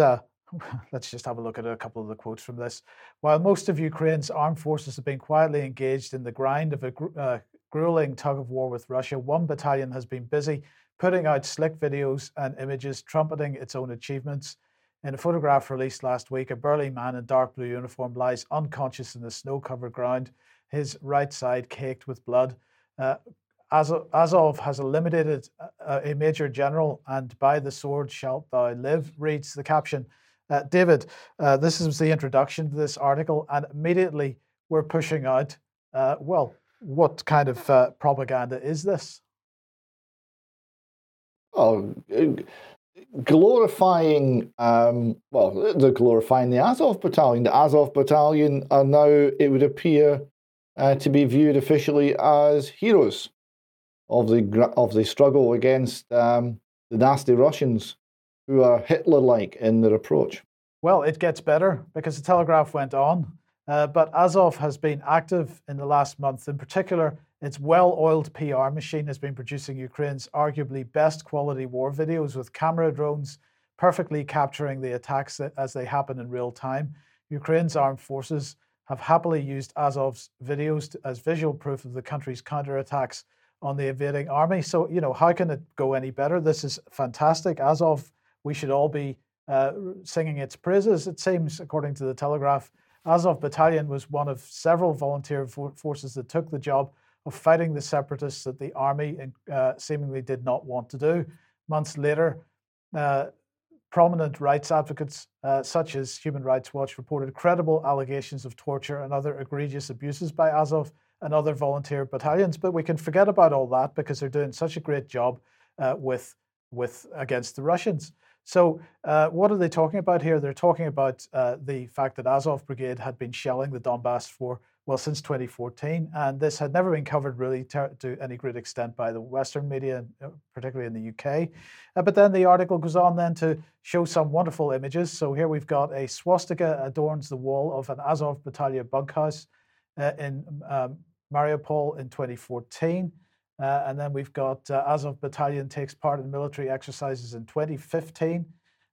let's just have a look at a couple of the quotes from this. While most of Ukraine's armed forces have been quietly engaged in the grind of a gru- uh, grueling tug of war with Russia, one battalion has been busy putting out slick videos and images trumpeting its own achievements. In a photograph released last week, a burly man in dark blue uniform lies unconscious in the snow covered ground, his right side caked with blood. Uh, Azov, has eliminated a, a major general, and by the sword shalt thou live, reads the caption. Uh, David, uh, this is the introduction to this article, and immediately we're pushing out. Uh, well, what kind of uh, propaganda is this? Oh, glorifying, um, well, they're glorifying the Azov battalion. The Azov battalion are now, it would appear, uh, to be viewed officially as heroes of the of the struggle against um, the nasty Russians, who are Hitler-like in their approach. Well, it gets better because the Telegraph went on. Uh, but Azov has been active in the last month. In particular, its well oiled PR machine has been producing Ukraine's arguably best quality war videos with camera drones perfectly capturing the attacks as they happen in real time. Ukraine's armed forces have happily used Azov's videos as visual proof of the country's counterattacks on the invading army. So, you know, how can it go any better? This is fantastic. Azov, we should all be uh, singing its praises, it seems, according to the Telegraph. Azov Battalion was one of several volunteer for- forces that took the job of fighting the separatists that the army uh, seemingly did not want to do. Months later, uh, prominent rights advocates, uh, such as Human Rights Watch, reported credible allegations of torture and other egregious abuses by Azov and other volunteer battalions. But we can forget about all that because they're doing such a great job uh, with with against the Russians. So, uh, what are they talking about here? They're talking about uh, the fact that Azov Brigade had been shelling the Donbass for, well, since 2014. And this had never been covered really to, to any great extent by the Western media, uh, particularly in the UK. Uh, but then the article goes on then to show some wonderful images. So, here we've got a swastika adorns the wall of an Azov battalion bunkhouse uh, in um, Mariupol in 2014. Uh, and then we've got uh, Azov Battalion takes part in military exercises in 2015.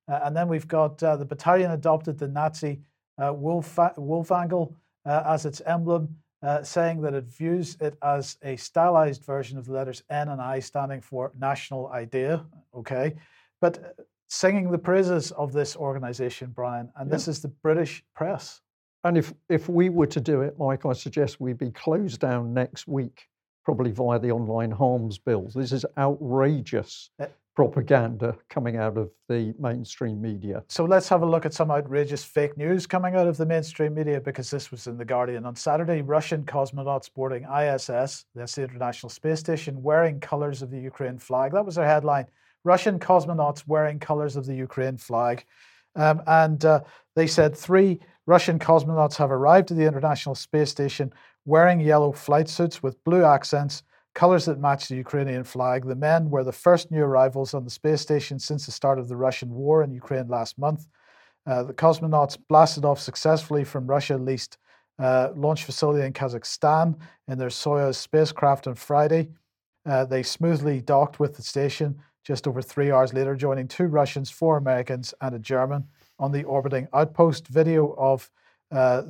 Uh, and then we've got uh, the battalion adopted the Nazi uh, wolf, Wolfsangel uh, as its emblem, uh, saying that it views it as a stylized version of the letters N and I standing for national idea. Okay. But singing the praises of this organization, Brian, and yeah. this is the British press. And if, if we were to do it, Mike, I suggest we be closed down next week, probably via the online harms bills. This is outrageous. Uh, propaganda coming out of the mainstream media. So let's have a look at some outrageous fake news coming out of the mainstream media because this was in The Guardian. On Saturday, Russian cosmonauts boarding ISS, that's the International Space Station, wearing colors of the Ukraine flag. That was their headline Russian cosmonauts wearing colors of the Ukraine flag. Um, and uh, they said three Russian cosmonauts have arrived at the International Space Station wearing yellow flight suits with blue accents colors that match the Ukrainian flag. The men were the first new arrivals on the space station since the start of the Russian war in Ukraine last month. Uh, the cosmonauts blasted off successfully from Russia leased uh, launch facility in Kazakhstan in their Soyuz spacecraft on Friday. Uh, they smoothly docked with the station just over three hours later, joining two Russians, four Americans, and a German on the orbiting outpost. Video of uh,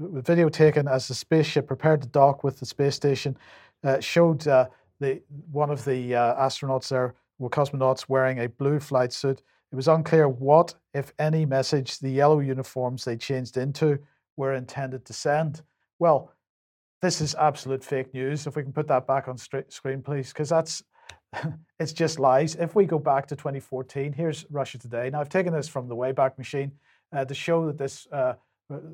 video taken as the spaceship prepared to dock with the space station uh, showed uh, the one of the uh, astronauts there, were cosmonauts, wearing a blue flight suit. It was unclear what, if any, message the yellow uniforms they changed into were intended to send. Well, this is absolute fake news. If we can put that back on screen, please, because that's it's just lies. If we go back to 2014, here's Russia Today. Now, I've taken this from the Wayback Machine uh, to show that this, uh,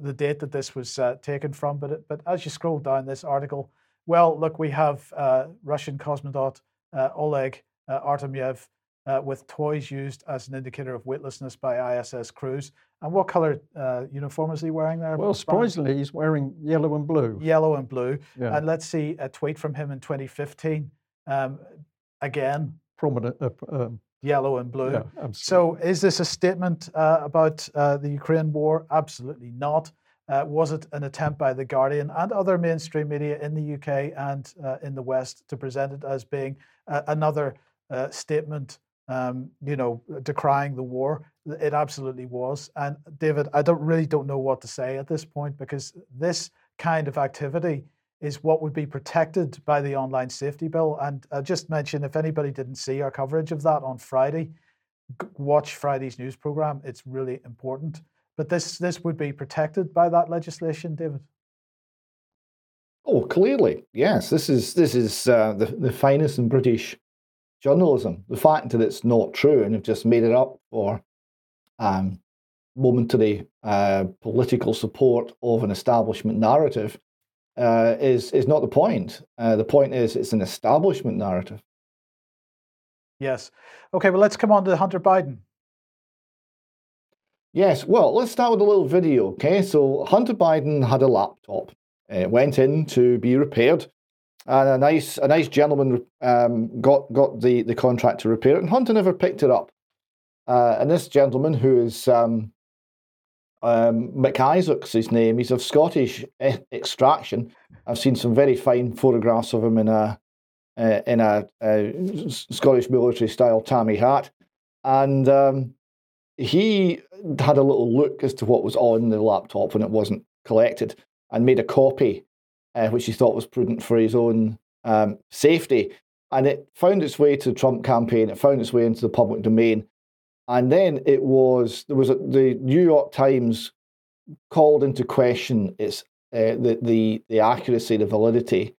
the date that this was uh, taken from. But, it, but as you scroll down this article, well, look, we have uh, Russian cosmonaut uh, Oleg uh, Artemyev uh, with toys used as an indicator of weightlessness by ISS crews. And what color uh, uniform is he wearing there? Well, surprisingly, he's wearing yellow and blue. Yellow and blue. Yeah. And let's see a tweet from him in 2015. Um, again, prominent. Uh, um, yellow and blue. Yeah, so, is this a statement about the Ukraine war? Absolutely not. Uh, was it an attempt by The Guardian and other mainstream media in the UK and uh, in the West to present it as being uh, another uh, statement, um, you know, decrying the war? It absolutely was. And David, I don't really don't know what to say at this point because this kind of activity is what would be protected by the online safety bill. And I just mention if anybody didn't see our coverage of that on Friday, watch Friday's news program. It's really important. But this this would be protected by that legislation, David. Oh, clearly, yes. This is this is uh, the the finest in British journalism. The fact that it's not true and have just made it up for um, momentary uh, political support of an establishment narrative uh, is is not the point. Uh, the point is it's an establishment narrative. Yes. Okay. Well, let's come on to Hunter Biden. Yes, well, let's start with a little video, okay? So Hunter Biden had a laptop. It went in to be repaired, and a nice a nice gentleman um, got got the, the contract to repair it, and Hunter never picked it up. Uh, and this gentleman, who is um, um, Mac Isaac's his name, he's of Scottish extraction. I've seen some very fine photographs of him in a uh, in a, Scottish military style tammy hat, and um, he had a little look as to what was on the laptop when it wasn't collected and made a copy, uh, which he thought was prudent for his own um, safety. And it found its way to the Trump campaign, it found its way into the public domain. And then it was, there was a, the New York Times called into question its uh, the, the the accuracy, the validity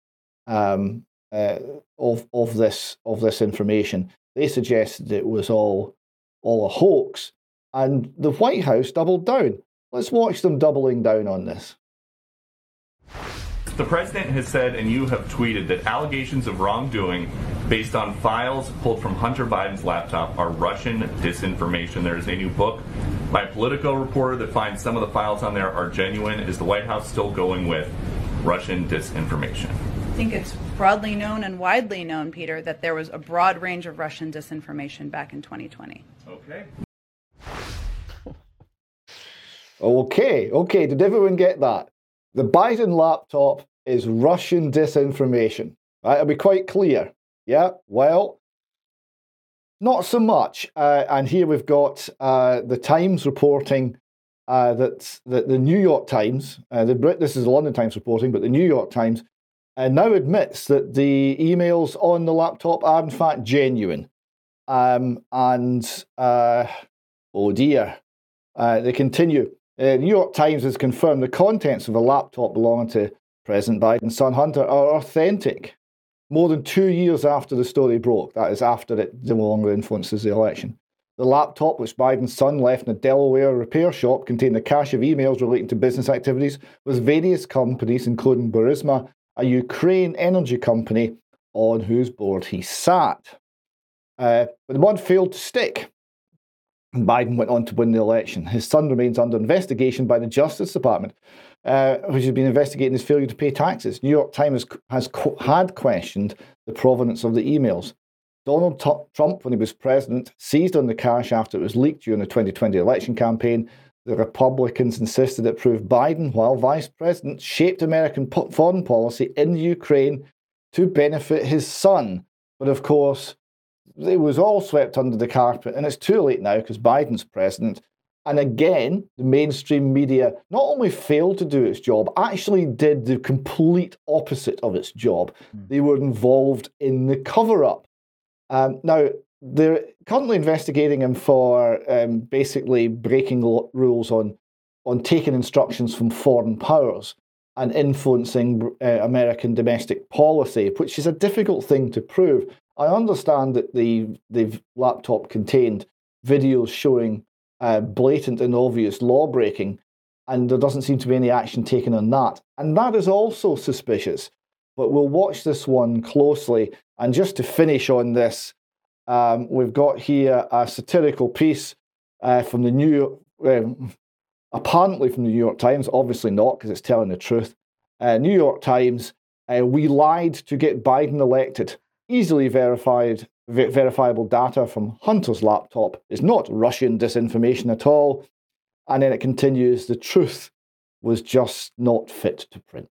um, uh, of of this of this information. They suggested it was all all a hoax, and the White House doubled down. Let's watch them doubling down on this. The president has said, and you have tweeted, that allegations of wrongdoing based on files pulled from Hunter Biden's laptop are Russian disinformation. There is a new book by a Politico reporter that finds some of the files on there are genuine. Is the White House still going with Russian disinformation? I think it's broadly known and widely known, Peter, that there was a broad range of Russian disinformation back in 2020. Okay. Okay, okay, did everyone get that? The Biden laptop is Russian disinformation. Right, it'll be quite clear. Yeah, well, not so much. Uh, and here we've got uh, the Times reporting uh, that, that the New York Times, uh, the Brit, this is the London Times reporting, but the New York Times uh, now admits that the emails on the laptop are in fact genuine. Um, and uh, oh dear, they continue. Uh, New York Times has confirmed the contents of a laptop belonging to President Biden's son Hunter are authentic. More than two years after the story broke, that is after it no longer influences the election. The laptop, which Biden's son left in a Delaware repair shop, contained a cache of emails relating to business activities with various companies, including Burisma, a Ukraine energy company on whose board he sat. Uh, but the one failed to stick. Biden went on to win the election. His son remains under investigation by the Justice Department, uh, which has been investigating his failure to pay taxes. New York Times has, has had questioned the provenance of the emails. Donald Trump, when he was president, seized on the cache after it was leaked during the 2020 election campaign. The Republicans insisted it proved Biden, while vice president, shaped American foreign policy in Ukraine to benefit his son. But of course, it was all swept under the carpet, and it's too late now because Biden's president. And again, the mainstream media not only failed to do its job, actually did the complete opposite of its job. Mm. They were involved in the cover up. Um, now, they're currently investigating him for um, basically breaking rules on, on taking instructions from foreign powers and influencing uh, American domestic policy, which is a difficult thing to prove. I understand that the the laptop contained videos showing uh, blatant and obvious law breaking, and there doesn't seem to be any action taken on that. And that is also suspicious. But we'll watch this one closely. And just to finish on this, um, we've got here a satirical piece uh, from the New um, apparently from the New York Times, obviously not because it's telling the truth. Uh, New York Times, uh, we lied to get Biden elected easily verified ver- verifiable data from Hunter's laptop is not Russian disinformation at all. And then it continues the truth was just not fit to print.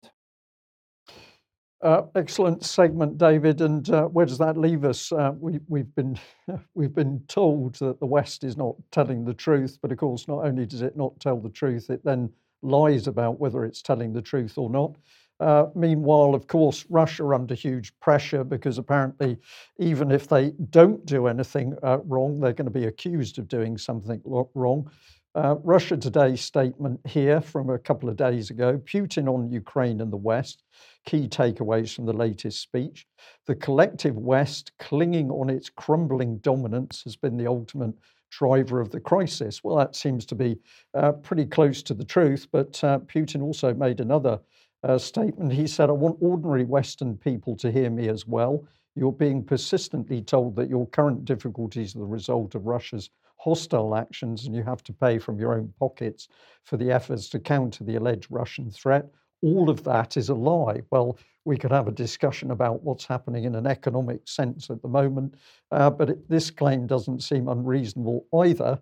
Uh, excellent segment, David. And uh, where does that leave us? Uh, we, we've been we've been told that the West is not telling the truth, but of course, not only does it not tell the truth, it then lies about whether it's telling the truth or not. Uh, meanwhile, of course, Russia under huge pressure because apparently, even if they don't do anything uh, wrong, they're going to be accused of doing something wrong. Uh, Russia Today statement here from a couple of days ago Putin on Ukraine and the West. Key takeaways from the latest speech. The collective West, clinging on its crumbling dominance, has been the ultimate driver of the crisis. Well, that seems to be uh, pretty close to the truth, but uh, Putin also made another uh, statement. He said, I want ordinary Western people to hear me as well. You're being persistently told that your current difficulties are the result of Russia's hostile actions and you have to pay from your own pockets for the efforts to counter the alleged Russian threat. All of that is a lie. Well, we could have a discussion about what's happening in an economic sense at the moment, uh, but it, this claim doesn't seem unreasonable either.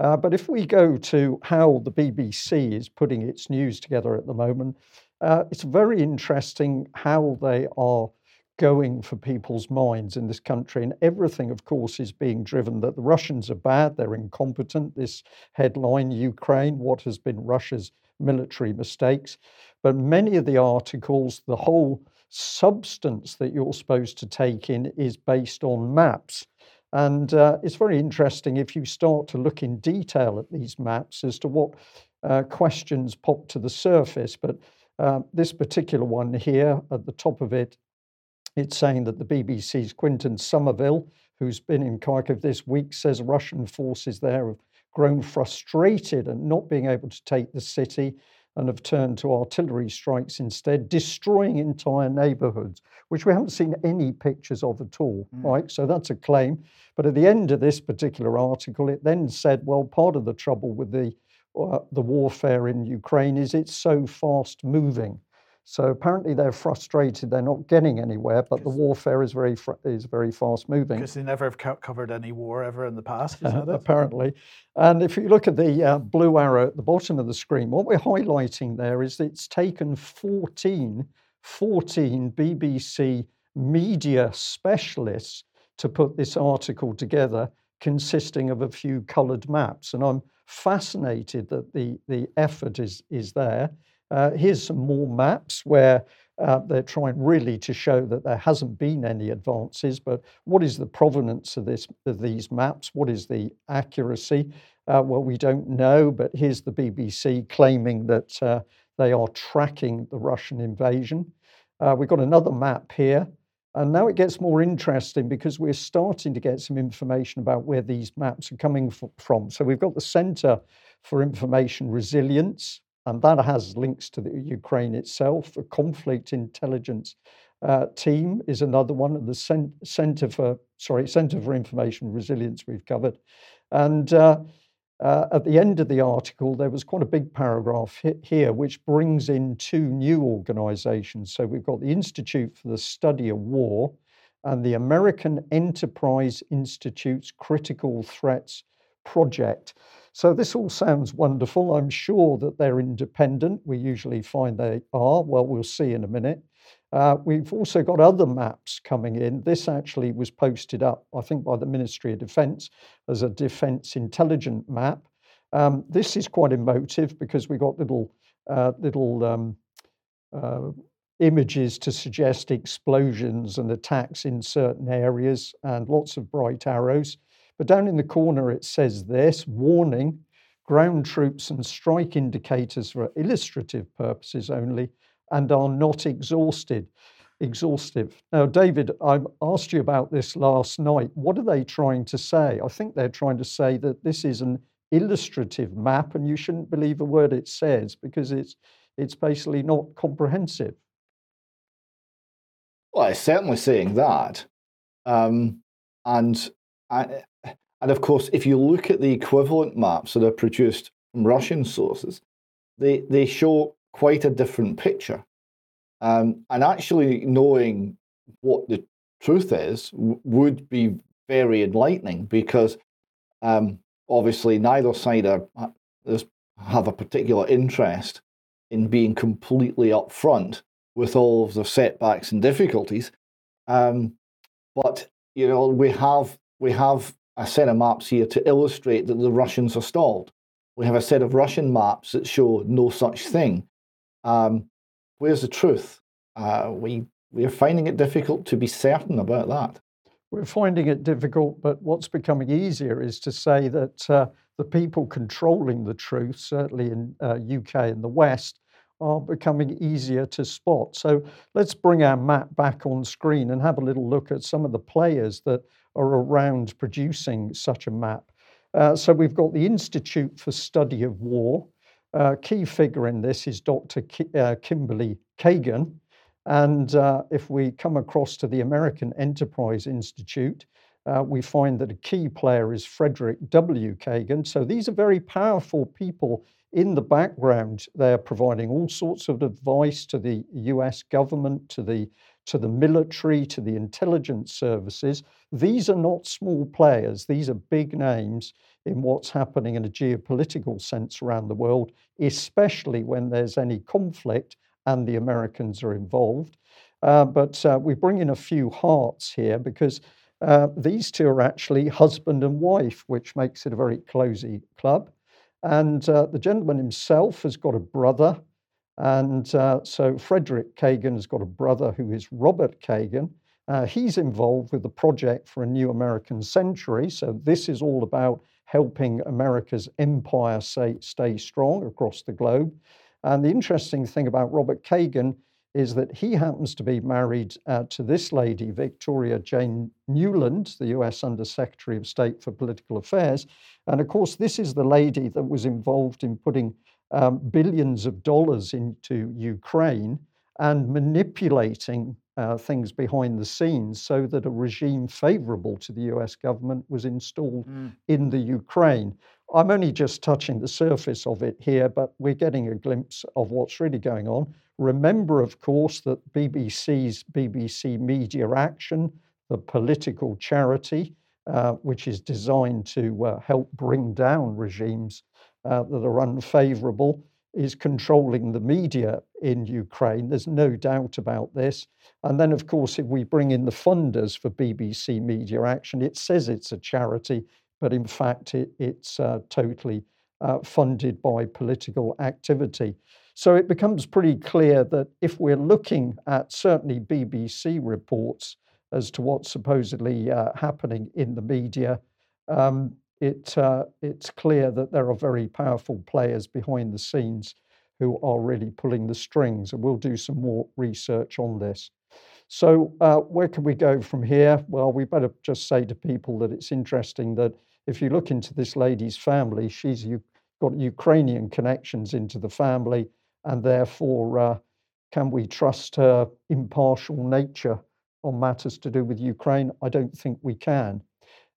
Uh, but if we go to how the BBC is putting its news together at the moment, uh, it's very interesting how they are going for people's minds in this country. And everything, of course, is being driven that the Russians are bad, they're incompetent. This headline Ukraine, what has been Russia's military mistakes. But many of the articles, the whole substance that you're supposed to take in is based on maps. And uh, it's very interesting if you start to look in detail at these maps as to what uh, questions pop to the surface. But uh, this particular one here at the top of it, it's saying that the BBC's Quentin Sommerville, who's been in Kharkiv this week, says Russian forces there have grown frustrated and not being able to take the city and have turned to artillery strikes instead, destroying entire neighborhoods, which we haven't seen any pictures of at all, mm. right? So that's a claim. But at the end of this particular article, it then said, well, part of the trouble with the uh, the warfare in Ukraine is it's so fast moving. So apparently they're frustrated; they're not getting anywhere. But the warfare is very fr- is very fast moving. Because they never have co- covered any war ever in the past. Apparently, and if you look at the uh, blue arrow at the bottom of the screen, what we're highlighting there is it's taken 14, 14 BBC media specialists to put this article together consisting of a few coloured maps. And I'm fascinated that the, the effort is, is there. Uh, here's some more maps where uh, they're trying really to show that there hasn't been any advances, but what is the provenance of this of these maps? What is the accuracy? Uh, well, we don't know, but here's the BBC claiming that uh, they are tracking the Russian invasion. Uh, we've got another map here, and now it gets more interesting because we're starting to get some information about where these maps are coming from. So we've got the Centre for Information Resilience, and that has links to the Ukraine itself. The conflict intelligence uh, team is another one, and the Cent- Center for sorry Center for Information Resilience we've covered, and. Uh, uh, at the end of the article, there was quite a big paragraph here which brings in two new organizations. So we've got the Institute for the Study of War and the American Enterprise Institute's Critical Threats Project. So this all sounds wonderful. I'm sure that they're independent. We usually find they are. Well, we'll see in a minute. Uh, we've also got other maps coming in. This actually was posted up, I think, by the Ministry of Defence as a defence intelligent map. Um, this is quite emotive because we got little uh, little um, uh, images to suggest explosions and attacks in certain areas and lots of bright arrows. But down in the corner, it says this warning ground troops and strike indicators for illustrative purposes only and are not exhausted. Exhaustive. Now, David, I asked you about this last night. What are they trying to say? I think they're trying to say that this is an illustrative map, and you shouldn't believe a word it says because it's it's basically not comprehensive. Well, it's certainly saying that, um, and I, and of course, if you look at the equivalent maps that are produced from Russian sources, they, they show quite a different picture. Um, and actually knowing what the truth is w- would be very enlightening because um, obviously neither side are, have a particular interest in being completely upfront with all of the setbacks and difficulties. Um, but you know we have we have a set of maps here to illustrate that the Russians are stalled. We have a set of Russian maps that show no such thing. Um, where's the truth? Uh, we we are finding it difficult to be certain about that. We're finding it difficult, but what's becoming easier is to say that uh, the people controlling the truth, certainly in uh, UK and the West, are becoming easier to spot. So let's bring our map back on screen and have a little look at some of the players that are around producing such a map. Uh, so we've got the Institute for Study of War. Uh, key figure in this is Dr. Uh, Kimberly Kagan. And uh, if we come across to the American Enterprise Institute, uh, we find that a key player is Frederick W. Kagan. So these are very powerful people in the background. They're providing all sorts of advice to the US government, to the to the military, to the intelligence services. These are not small players, these are big names in what's happening in a geopolitical sense around the world, especially when there's any conflict and the Americans are involved. Uh, but uh, we bring in a few hearts here because uh, these two are actually husband and wife, which makes it a very closey club. And uh, the gentleman himself has got a brother and uh, so Frederick Kagan has got a brother who is Robert Kagan. Uh, he's involved with the project for a new American century. So this is all about helping America's empire say, stay strong across the globe. And the interesting thing about Robert Kagan is that he happens to be married uh, to this lady, Victoria Jane Nuland, the US Undersecretary of State for Political Affairs. And of course, this is the lady that was involved in putting um, billions of dollars into Ukraine and manipulating uh, things behind the scenes so that a regime favorable to the US government was installed mm. in the Ukraine. I'm only just touching the surface of it here, but we're getting a glimpse of what's really going on. Remember, of course, that BBC's BBC Media Action, the political charity, uh, which is designed to uh, help bring down regimes uh, that are unfavorable is controlling the media in Ukraine. There's no doubt about this. And then, of course, if we bring in the funders for BBC Media Action, it says it's a charity, but in fact, it, it's uh, totally uh, funded by political activity. So it becomes pretty clear that if we're looking at certainly BBC reports as to what's supposedly uh, happening in the media, um, it, uh, it's clear that there are very powerful players behind the scenes who are really pulling the strings. And we'll do some more research on this. So, uh, where can we go from here? Well, we better just say to people that it's interesting that if you look into this lady's family, she's u- got Ukrainian connections into the family, and therefore, uh, can we trust her impartial nature on matters to do with Ukraine? I don't think we can.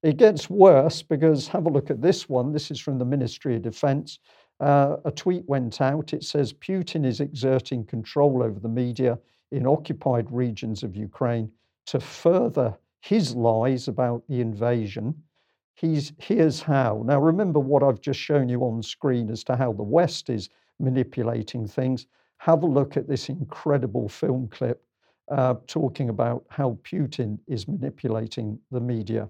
It gets worse because have a look at this one. This is from the Ministry of Defense. Uh, a tweet went out. It says Putin is exerting control over the media in occupied regions of Ukraine to further his lies about the invasion. He's, here's how. Now, remember what I've just shown you on screen as to how the West is manipulating things. Have a look at this incredible film clip uh, talking about how Putin is manipulating the media.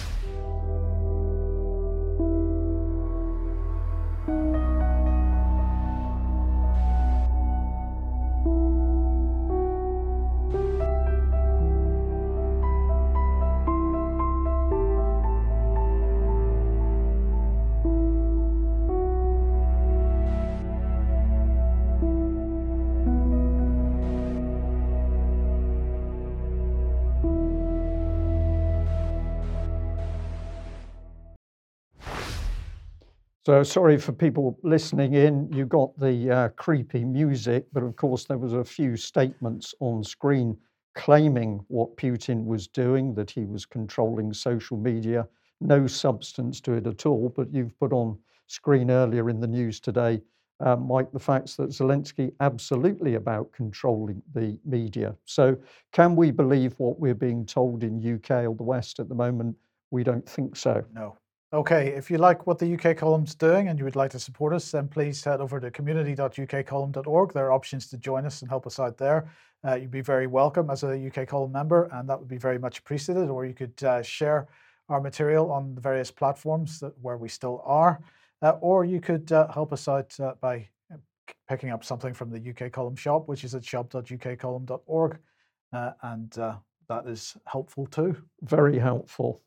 So sorry for people listening in. You got the uh, creepy music, but of course there was a few statements on screen claiming what Putin was doing, that he was controlling social media. No substance to it at all. But you've put on screen earlier in the news today, uh, Mike, the facts that Zelensky absolutely about controlling the media. So can we believe what we're being told in UK or the West at the moment? We don't think so. No. Okay, if you like what the UK column's doing and you would like to support us, then please head over to community.ukcolumn.org. There are options to join us and help us out there. Uh, you'd be very welcome as a UK column member, and that would be very much appreciated. Or you could uh, share our material on the various platforms that, where we still are, uh, or you could uh, help us out uh, by uh, picking up something from the UK column shop, which is at shop.ukcolumn.org, and that is helpful too. Very helpful.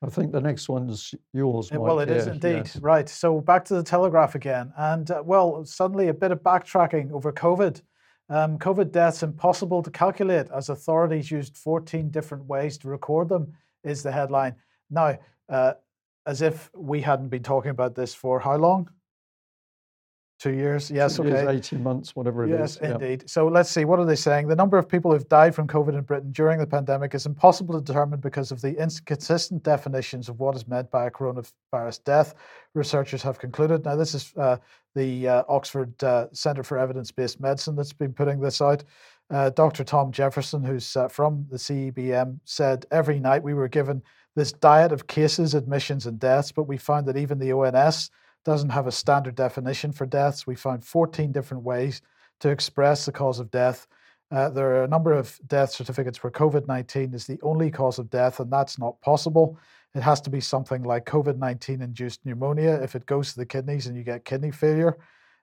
I think the next one's yours. Mike. Well, it is indeed. Yes. Right. So back to the Telegraph again. And uh, well, suddenly a bit of backtracking over COVID. Um, COVID deaths impossible to calculate as authorities used 14 different ways to record them, is the headline. Now, uh, as if we hadn't been talking about this for how long? Two years, yes, Two okay. Years, 18 months, whatever it yes, is. yes, indeed. Yeah. So let's see, what are they saying? The number of people who've died from COVID in Britain during the pandemic is impossible to determine because of the inconsistent definitions of what is meant by a coronavirus death, researchers have concluded. Now, this is uh, the uh, Oxford uh, Centre for Evidence Based Medicine that's been putting this out. Uh, Dr. Tom Jefferson, who's uh, from the CEBM, said every night we were given this diet of cases, admissions, and deaths, but we found that even the ONS doesn't have a standard definition for deaths. We found 14 different ways to express the cause of death. Uh, there are a number of death certificates where COVID 19 is the only cause of death, and that's not possible. It has to be something like COVID 19 induced pneumonia if it goes to the kidneys and you get kidney failure.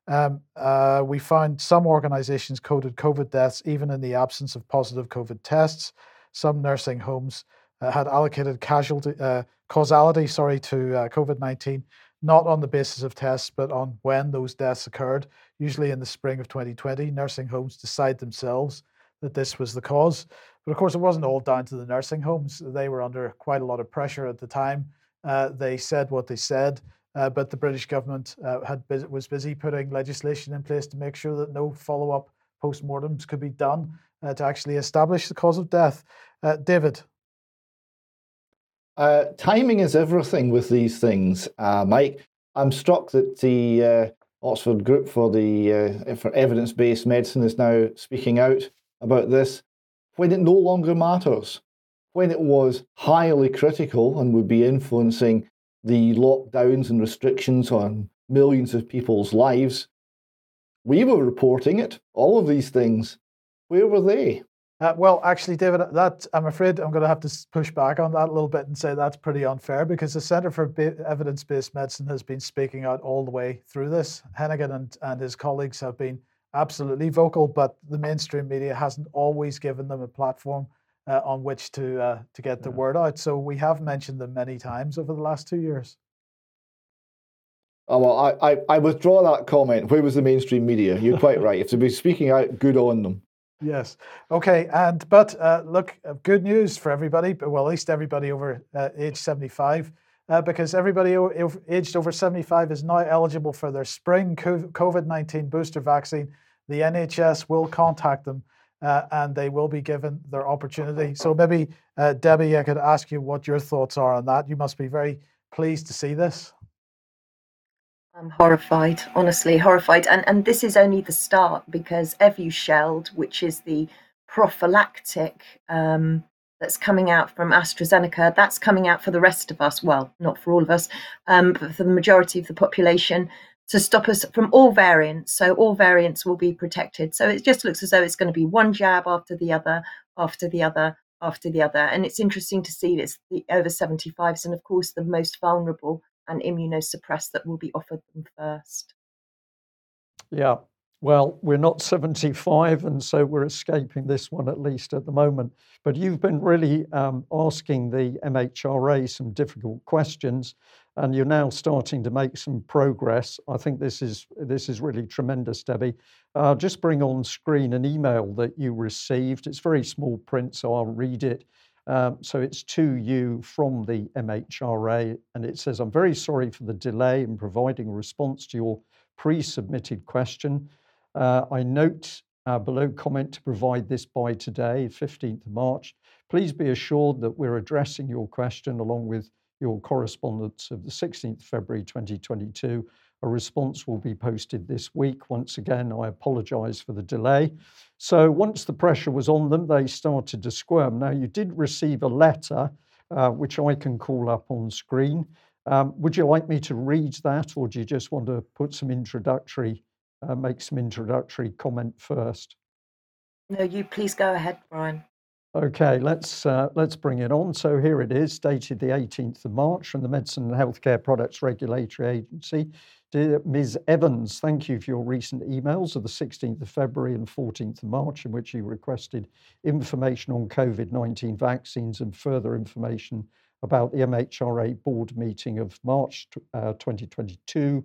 Um, uh, we found some organizations coded COVID deaths even in the absence of positive COVID tests. Some nursing homes uh, had allocated casualty, uh, causality sorry, to uh, COVID 19 not on the basis of tests, but on when those deaths occurred, usually in the spring of 2020. Nursing homes decide themselves that this was the cause. But of course, it wasn't all down to the nursing homes. They were under quite a lot of pressure at the time. Uh, they said what they said, uh, but the British government uh, had was busy putting legislation in place to make sure that no follow up postmortems could be done uh, to actually establish the cause of death. Uh, David, uh, timing is everything with these things, uh, Mike. I'm struck that the uh, Oxford Group for the uh, for evidence-based medicine is now speaking out about this when it no longer matters, when it was highly critical and would be influencing the lockdowns and restrictions on millions of people's lives. We were reporting it, all of these things. Where were they? Uh, well, actually, David, that I'm afraid I'm going to have to push back on that a little bit and say that's pretty unfair because the Centre for ba- Evidence-Based Medicine has been speaking out all the way through this. Heneghan and, and his colleagues have been absolutely vocal, but the mainstream media hasn't always given them a platform uh, on which to uh, to get the word out. So we have mentioned them many times over the last two years. Oh, well, I, I, I withdraw that comment. Where was the mainstream media? You're quite right. If they've been speaking out, good on them. Yes. Okay. And but uh, look, uh, good news for everybody. But well, at least everybody over uh, age seventy-five, uh, because everybody o- aged over seventy-five is now eligible for their spring COVID nineteen booster vaccine. The NHS will contact them. Uh, and they will be given their opportunity. So maybe, uh, Debbie, I could ask you what your thoughts are on that. You must be very pleased to see this. I'm horrified, honestly horrified. And and this is only the start because Evusheld, which is the prophylactic um, that's coming out from AstraZeneca, that's coming out for the rest of us. Well, not for all of us, um, but for the majority of the population to stop us from all variants. So all variants will be protected. So it just looks as though it's going to be one jab after the other, after the other, after the other. And it's interesting to see this the over 75s and of course the most vulnerable and immunosuppressed that will be offered them first. Yeah, well, we're not 75, and so we're escaping this one at least at the moment. But you've been really um, asking the MHRA some difficult questions, and you're now starting to make some progress. I think this is this is really tremendous, Debbie. Uh, just bring on screen an email that you received. It's very small print, so I'll read it. Um, so it's to you from the MHRA, and it says, I'm very sorry for the delay in providing a response to your pre submitted question. Uh, I note uh, below comment to provide this by today, 15th of March. Please be assured that we're addressing your question along with your correspondence of the 16th February 2022 a response will be posted this week. Once again, I apologise for the delay. So once the pressure was on them, they started to squirm. Now, you did receive a letter, uh, which I can call up on screen. Um, would you like me to read that, or do you just want to put some introductory, uh, make some introductory comment first? No, you please go ahead, Brian. Okay, let's uh, let's bring it on. So here it is, dated the 18th of March from the Medicine and Healthcare Products Regulatory Agency. Dear Ms. Evans, thank you for your recent emails of the 16th of February and 14th of March, in which you requested information on COVID 19 vaccines and further information about the MHRA board meeting of March uh, 2022.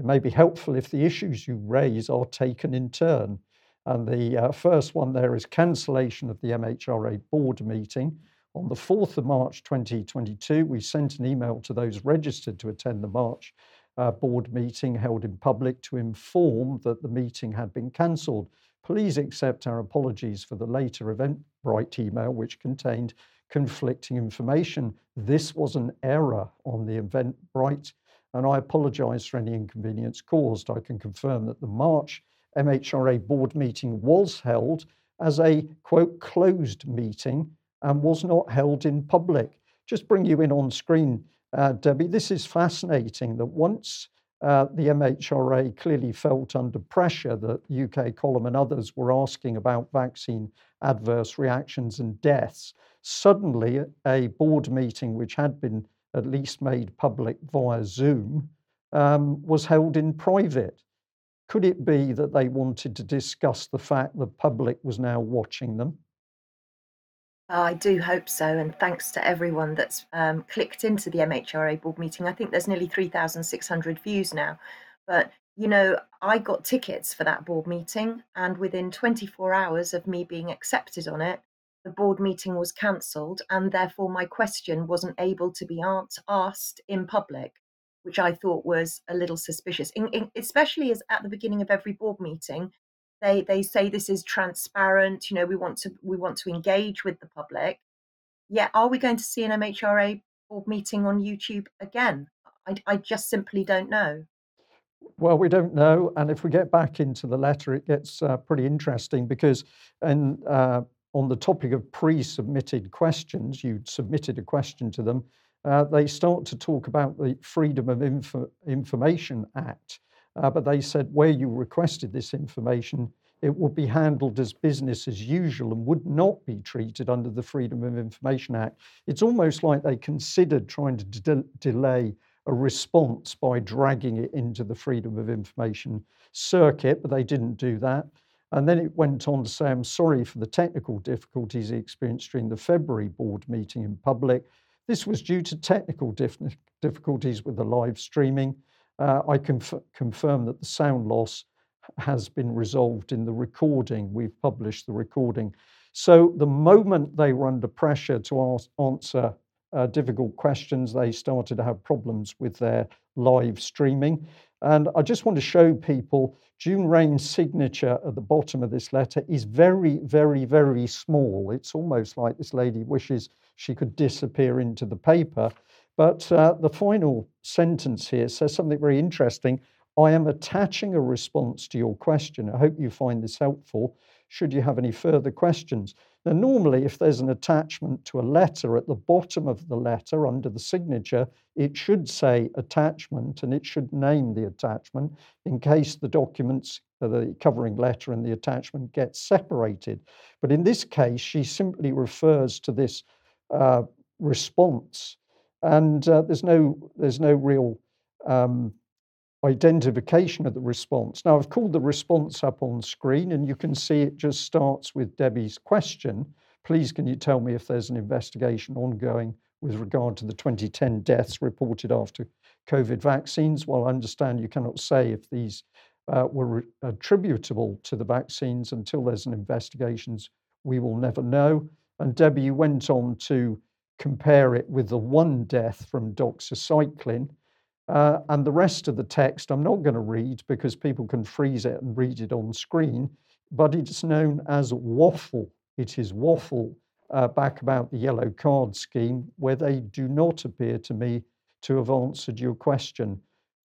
It may be helpful if the issues you raise are taken in turn. And the uh, first one there is cancellation of the MHRA board meeting. On the 4th of March 2022, we sent an email to those registered to attend the March uh, board meeting held in public to inform that the meeting had been cancelled. Please accept our apologies for the later Eventbrite email, which contained conflicting information. This was an error on the Eventbrite, and I apologise for any inconvenience caused. I can confirm that the March MHRA board meeting was held as a quote closed meeting and was not held in public. Just bring you in on screen uh, Debbie, this is fascinating that once uh, the MHRA clearly felt under pressure that UK Column and others were asking about vaccine adverse reactions and deaths. Suddenly, a board meeting, which had been at least made public via Zoom, um, was held in private. Could it be that they wanted to discuss the fact the public was now watching them? I do hope so, and thanks to everyone that's um, clicked into the MHRA board meeting. I think there's nearly 3,600 views now. But, you know, I got tickets for that board meeting, and within 24 hours of me being accepted on it, the board meeting was cancelled, and therefore my question wasn't able to be asked in public, which I thought was a little suspicious, in, in, especially as at the beginning of every board meeting, they they say this is transparent. You know, we want to we want to engage with the public. Yet, are we going to see an MHRA board meeting on YouTube again? I, I just simply don't know. Well, we don't know, and if we get back into the letter, it gets uh, pretty interesting because, and uh, on the topic of pre-submitted questions, you submitted a question to them. Uh, they start to talk about the Freedom of Info- Information Act, uh, but they said where you requested this information, it would be handled as business as usual and would not be treated under the Freedom of Information Act. It's almost like they considered trying to de- delay a response by dragging it into the Freedom of Information circuit, but they didn't do that. And then it went on to say, I'm sorry for the technical difficulties he experienced during the February board meeting in public. This was due to technical dif- difficulties with the live streaming. Uh, I conf- confirm that the sound loss has been resolved in the recording. We've published the recording. So the moment they were under pressure to ask, answer uh, difficult questions, they started to have problems with their live streaming. And I just want to show people June Raine's signature at the bottom of this letter is very, very, very small. It's almost like this lady wishes she could disappear into the paper. But uh, the final sentence here says something very interesting. I am attaching a response to your question. I hope you find this helpful. Should you have any further questions? Now, normally, if there's an attachment to a letter at the bottom of the letter under the signature, it should say attachment and it should name the attachment in case the documents, uh, the covering letter and the attachment get separated. But in this case, she simply refers to this uh, response, and uh, there's no there's no real um, identification of the response. Now, I've called the response up on screen, and you can see it just starts with Debbie's question. Please, can you tell me if there's an investigation ongoing with regard to the 2010 deaths reported after COVID vaccines? Well, I understand you cannot say if these uh, were attributable to the vaccines until there's an investigation. We will never know. And Debbie went on to compare it with the one death from doxycycline uh, and the rest of the text I'm not going to read because people can freeze it and read it on screen, but it's known as waffle. It is waffle uh, back about the yellow card scheme, where they do not appear to me to have answered your question.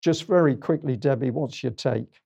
Just very quickly, Debbie, what's your take?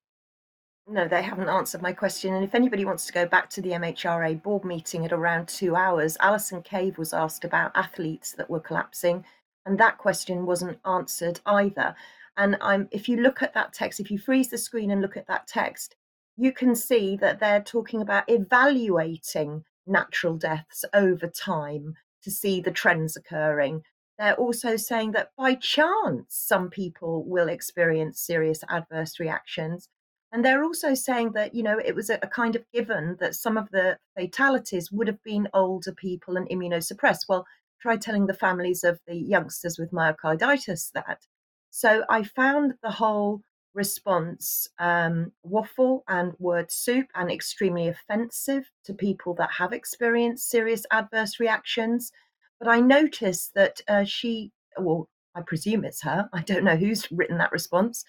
No, they haven't answered my question. And if anybody wants to go back to the MHRA board meeting at around two hours, Alison Cave was asked about athletes that were collapsing and that question wasn't answered either. And I'm, if you look at that text, if you freeze the screen and look at that text, you can see that they're talking about evaluating natural deaths over time to see the trends occurring. They're also saying that by chance, some people will experience serious adverse reactions. And they're also saying that, you know, it was a, a, kind of given that some of the fatalities would have been older people and immunosuppressed. Well, try telling the families of the youngsters with myocarditis that. So I found the whole response um, waffle and word soup and extremely offensive to people that have experienced serious adverse reactions. But I noticed that uh, she, well, I presume it's her, I don't know who's written that response,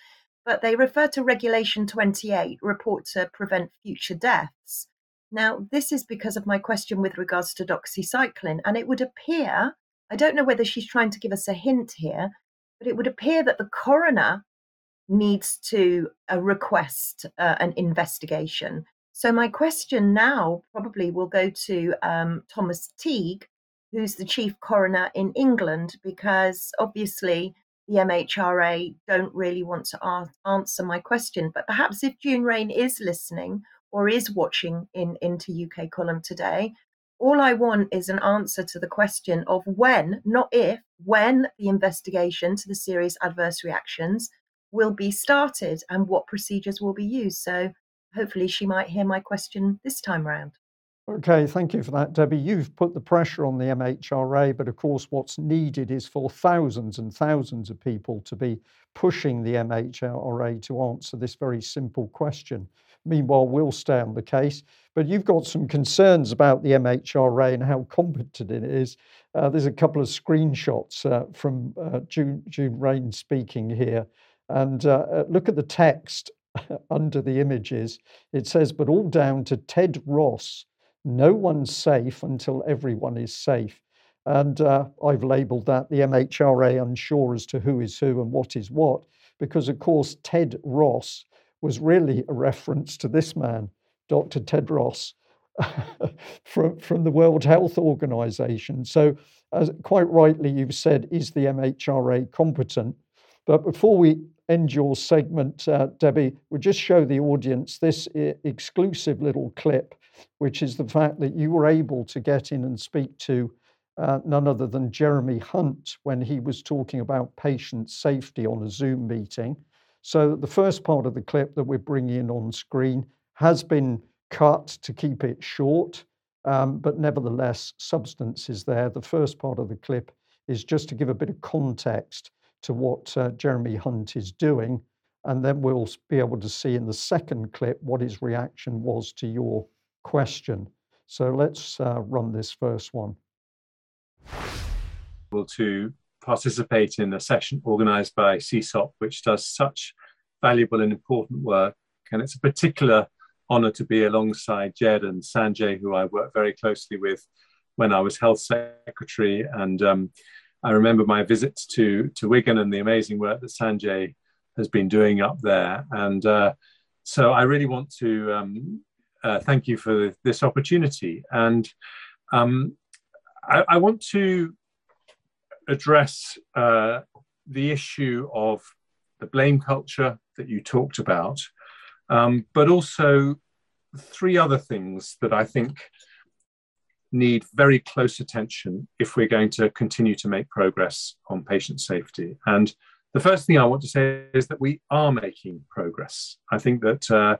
but they refer to Regulation 28, report to prevent future deaths. Now, this is because of my question with regards to doxycycline, and it would appear, I don't know whether she's trying to give us a hint here, but it would appear that the coroner needs to uh, request uh, an investigation. So, my question now probably will go to um, Thomas Teague, who's the chief coroner in England, because obviously the MHRA don't really want to a- answer my question. But perhaps if June Raine is listening, or is watching in into UK column today, all I want is an answer to the question of when, not if, when the investigation to the serious adverse reactions will be started and what procedures will be used. So hopefully she might hear my question this time around. Okay, thank you for that, Debbie. You've put the pressure on the MHRA, but of course, what's needed is for thousands and thousands of people to be pushing the MHRA to answer this very simple question. Meanwhile, we'll stay on the case. But you've got some concerns about the MHRA and how competent it is. Uh, there's a couple of screenshots uh, from uh, June, June Raine speaking here. And uh, uh, look at the text under the images. It says, but all down to Ted Ross. No one's safe until everyone is safe. And uh, I've labeled that the MHRA unsure as to who is who and what is what, because of course, Ted Ross was really a reference to this man, Dr. Tedros, from, from the World Health Organization. So, as quite rightly you've said, is the MHRA competent? But before we end your segment, uh, Debbie, we'll just show the audience this I- exclusive little clip, which is the fact that you were able to get in and speak to uh, none other than Jeremy Hunt when he was talking about patient safety on a Zoom meeting. So the first part of the clip that we're bringing on screen has been cut to keep it short, um, but nevertheless, substance is there. The first part of the clip is just to give a bit of context to what uh, Jeremy Hunt is doing, and then we'll be able to see in the second clip what his reaction was to your question. So let's uh, run this first one. Well, To participate in a session organized by CSOP, which does such valuable and important work. And it's a particular honor to be alongside Jed and Sanjay, who I worked very closely with when I was health secretary. And um, I remember my visits to, to Wigan and the amazing work that Sanjay has been doing up there. And uh, so I really want to um, uh, thank you for this opportunity. And um, I, I, want to address uh, the issue of the blame culture that you talked about, um, but also three other things that I think need very close attention if we're going to continue to make progress on patient safety. And the first thing I want to say is that we are making progress. I think that, uh,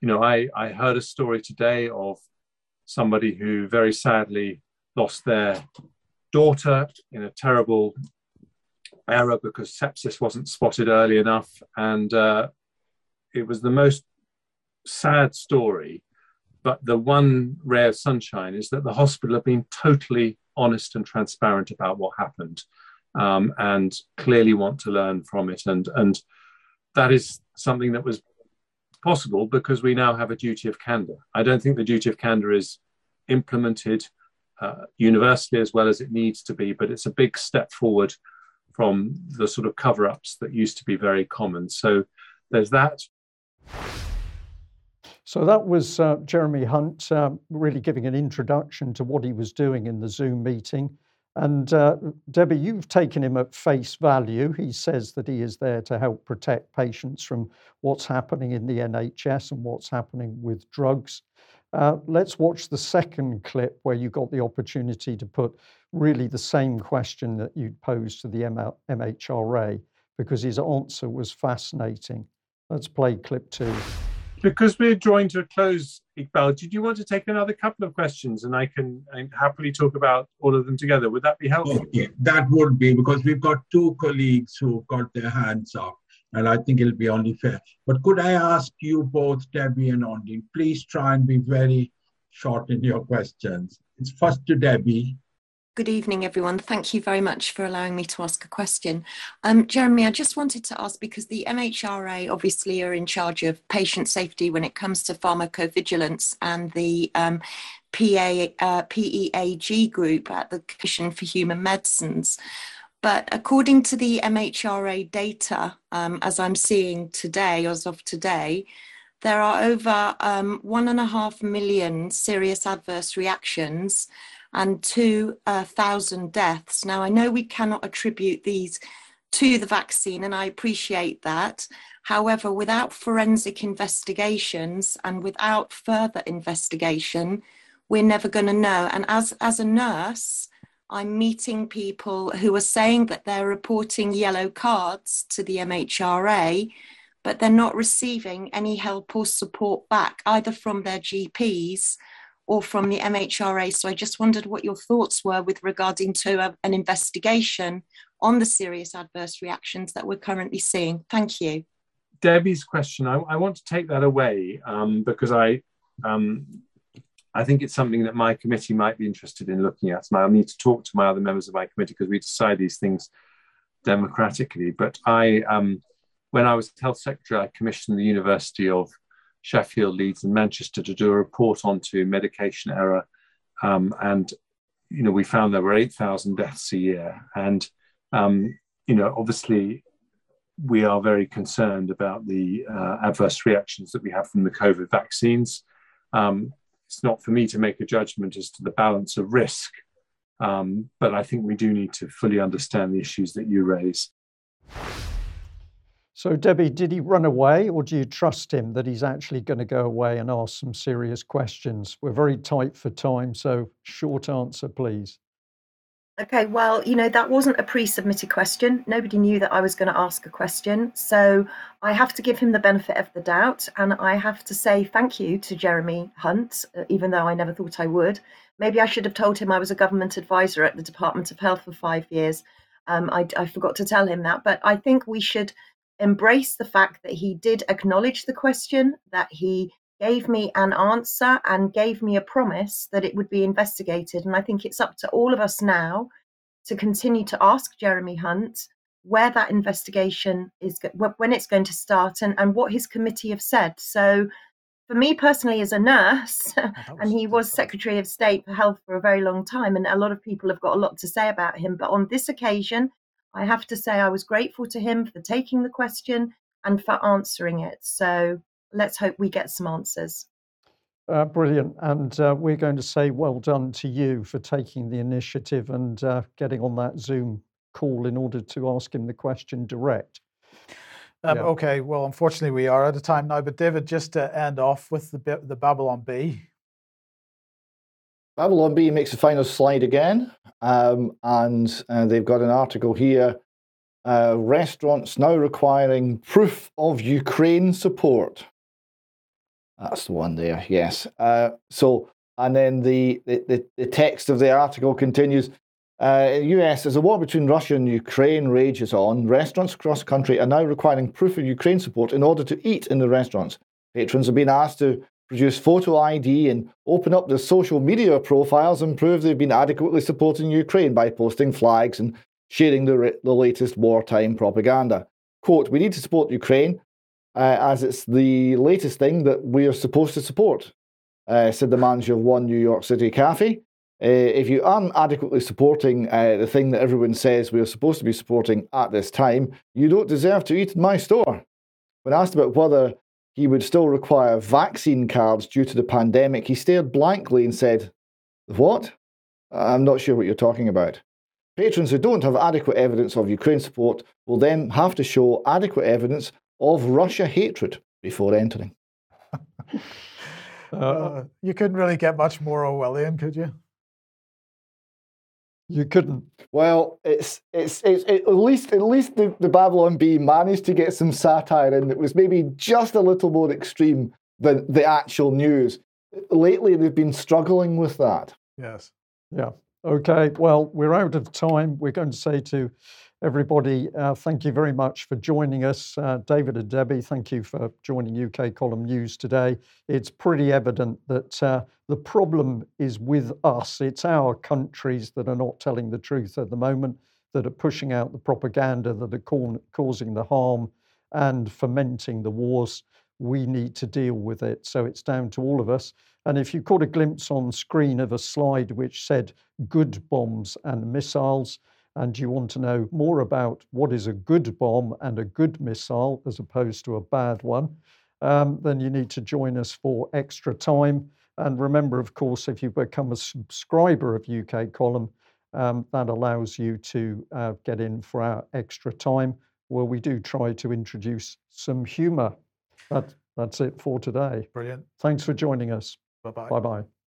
you know, I, I heard a story today of somebody who very sadly lost their daughter in a terrible error because sepsis wasn't spotted early enough. And uh, it was the most sad story. But the one ray of sunshine is that the hospital have been totally honest and transparent about what happened um, and clearly want to learn from it. And, and that is something that was possible because we now have a duty of candor. I don't think the duty of candor is implemented uh, universally as well as it needs to be, but it's a big step forward from the sort of cover ups that used to be very common. So there's that. So that was uh, Jeremy Hunt uh, really giving an introduction to what he was doing in the Zoom meeting. And uh, Debbie, you've taken him at face value. He says that he is there to help protect patients from what's happening in the NHS and what's happening with drugs. Uh, let's watch the second clip where you got the opportunity to put really the same question that you'd posed to the MHRA because his answer was fascinating. Let's play clip two. Because we're drawing to a close, Iqbal, did you want to take another couple of questions and I can happily talk about all of them together? Would that be helpful? Okay, that would be because we've got two colleagues who've got their hands up and I think it'll be only fair. But could I ask you both, Debbie and Ondi, please try and be very short in your questions. It's first to Debbie. Good evening, everyone. Thank you very much for allowing me to ask a question. Um, Jeremy, I just wanted to ask because the MHRA obviously are in charge of patient safety when it comes to pharmacovigilance and the um, PA, uh, PEAG group at the Commission for Human Medicines. But according to the MHRA data, um, as I'm seeing today, as of today, there are over um, one and a half million serious adverse reactions and 2,000 uh, deaths. Now, I know we cannot attribute these to the vaccine, and I appreciate that. However, without forensic investigations and without further investigation, we're never going to know. And as, as a nurse, I'm meeting people who are saying that they're reporting yellow cards to the MHRA, but they're not receiving any help or support back, either from their GPs or from the MHRA. So I just wondered what your thoughts were with regarding to a, an investigation on the serious adverse reactions that we're currently seeing. Thank you. Debbie's question, I, I want to take that away um, because I um, I think it's something that my committee might be interested in looking at. And I'll need to talk to my other members of my committee because we decide these things democratically. But I, um, when I was health secretary, I commissioned the University of Sheffield, Leeds, and Manchester to do a report onto medication error. Um, and, you know, we found there were 8,000 deaths a year. And, um, you know, obviously, we are very concerned about the uh, adverse reactions that we have from the COVID vaccines. Um, it's not for me to make a judgment as to the balance of risk, um, but I think we do need to fully understand the issues that you raise. So, Debbie, did he run away or do you trust him that he's actually going to go away and ask some serious questions? We're very tight for time, so short answer, please. Okay, well, you know, that wasn't a pre submitted question. Nobody knew that I was going to ask a question. So I have to give him the benefit of the doubt. And I have to say thank you to Jeremy Hunt, uh, even though I never thought I would. Maybe I should have told him I was a government advisor at the Department of Health for five years. Um, I, I forgot to tell him that. But I think we should embrace the fact that he did acknowledge the question, that he gave me an answer and gave me a promise that it would be investigated. And I think it's up to all of us now to continue to ask Jeremy Hunt where that investigation is, when it's going to start, and, and what his committee have said. So, for me personally, as a nurse, and he was Secretary of State for Health for a very long time, and a lot of people have got a lot to say about him. But on this occasion, I have to say I was grateful to him for taking the question and for answering it. So let's hope we get some answers. Uh, brilliant. And uh, we're going to say well done to you for taking the initiative and uh, getting on that Zoom call in order to ask him the question direct. Um, yeah. Okay, well, unfortunately, we are out of time now. But David, just to end off with the the Babylon Bee. Babylon Bee makes the final slide again, um, and uh, they've got an article here. Uh, restaurants now requiring proof of Ukraine support. That's the one there, yes. Uh, so, and then the, the, the text of the article continues uh, in US, as the war between Russia and Ukraine rages on, restaurants across the country are now requiring proof of Ukraine support in order to eat in the restaurants. Patrons have been asked to produce photo ID and open up their social media profiles and prove they've been adequately supporting Ukraine by posting flags and sharing the, the latest wartime propaganda. Quote, we need to support Ukraine uh, as it's the latest thing that we are supposed to support, uh, said the manager of one New York City cafe. Uh, if you aren't adequately supporting uh, the thing that everyone says we are supposed to be supporting at this time, you don't deserve to eat in my store. When asked about whether he would still require vaccine cards due to the pandemic, he stared blankly and said, What? I'm not sure what you're talking about. Patrons who don't have adequate evidence of Ukraine support will then have to show adequate evidence of Russia hatred before entering. uh, you couldn't really get much more Orwellian, could you? You couldn't. Well, it's it's it's it, at least at least the, the Babylon Bee managed to get some satire in that was maybe just a little more extreme than the actual news. Lately, they've been struggling with that. Yes. Yeah. Okay. Well, we're out of time. We're going to say to Everybody, uh, thank you very much for joining us. Uh, David and Debbie, thank you for joining UK Column News today. It's pretty evident that uh, the problem is with us. It's our countries that are not telling the truth at the moment, that are pushing out the propaganda, that are ca- causing the harm and fomenting the wars. We need to deal with it. So it's down to all of us. And if you caught a glimpse on screen of a slide which said good bombs and missiles, and you want to know more about what is a good bomb and a good missile as opposed to a bad one, um, then you need to join us for extra time. And remember, of course, if you become a subscriber of UK Column, um, that allows you to uh, get in for our extra time where we do try to introduce some humour. That, that's it for today. Brilliant. Thanks for joining us. Bye bye. Bye bye.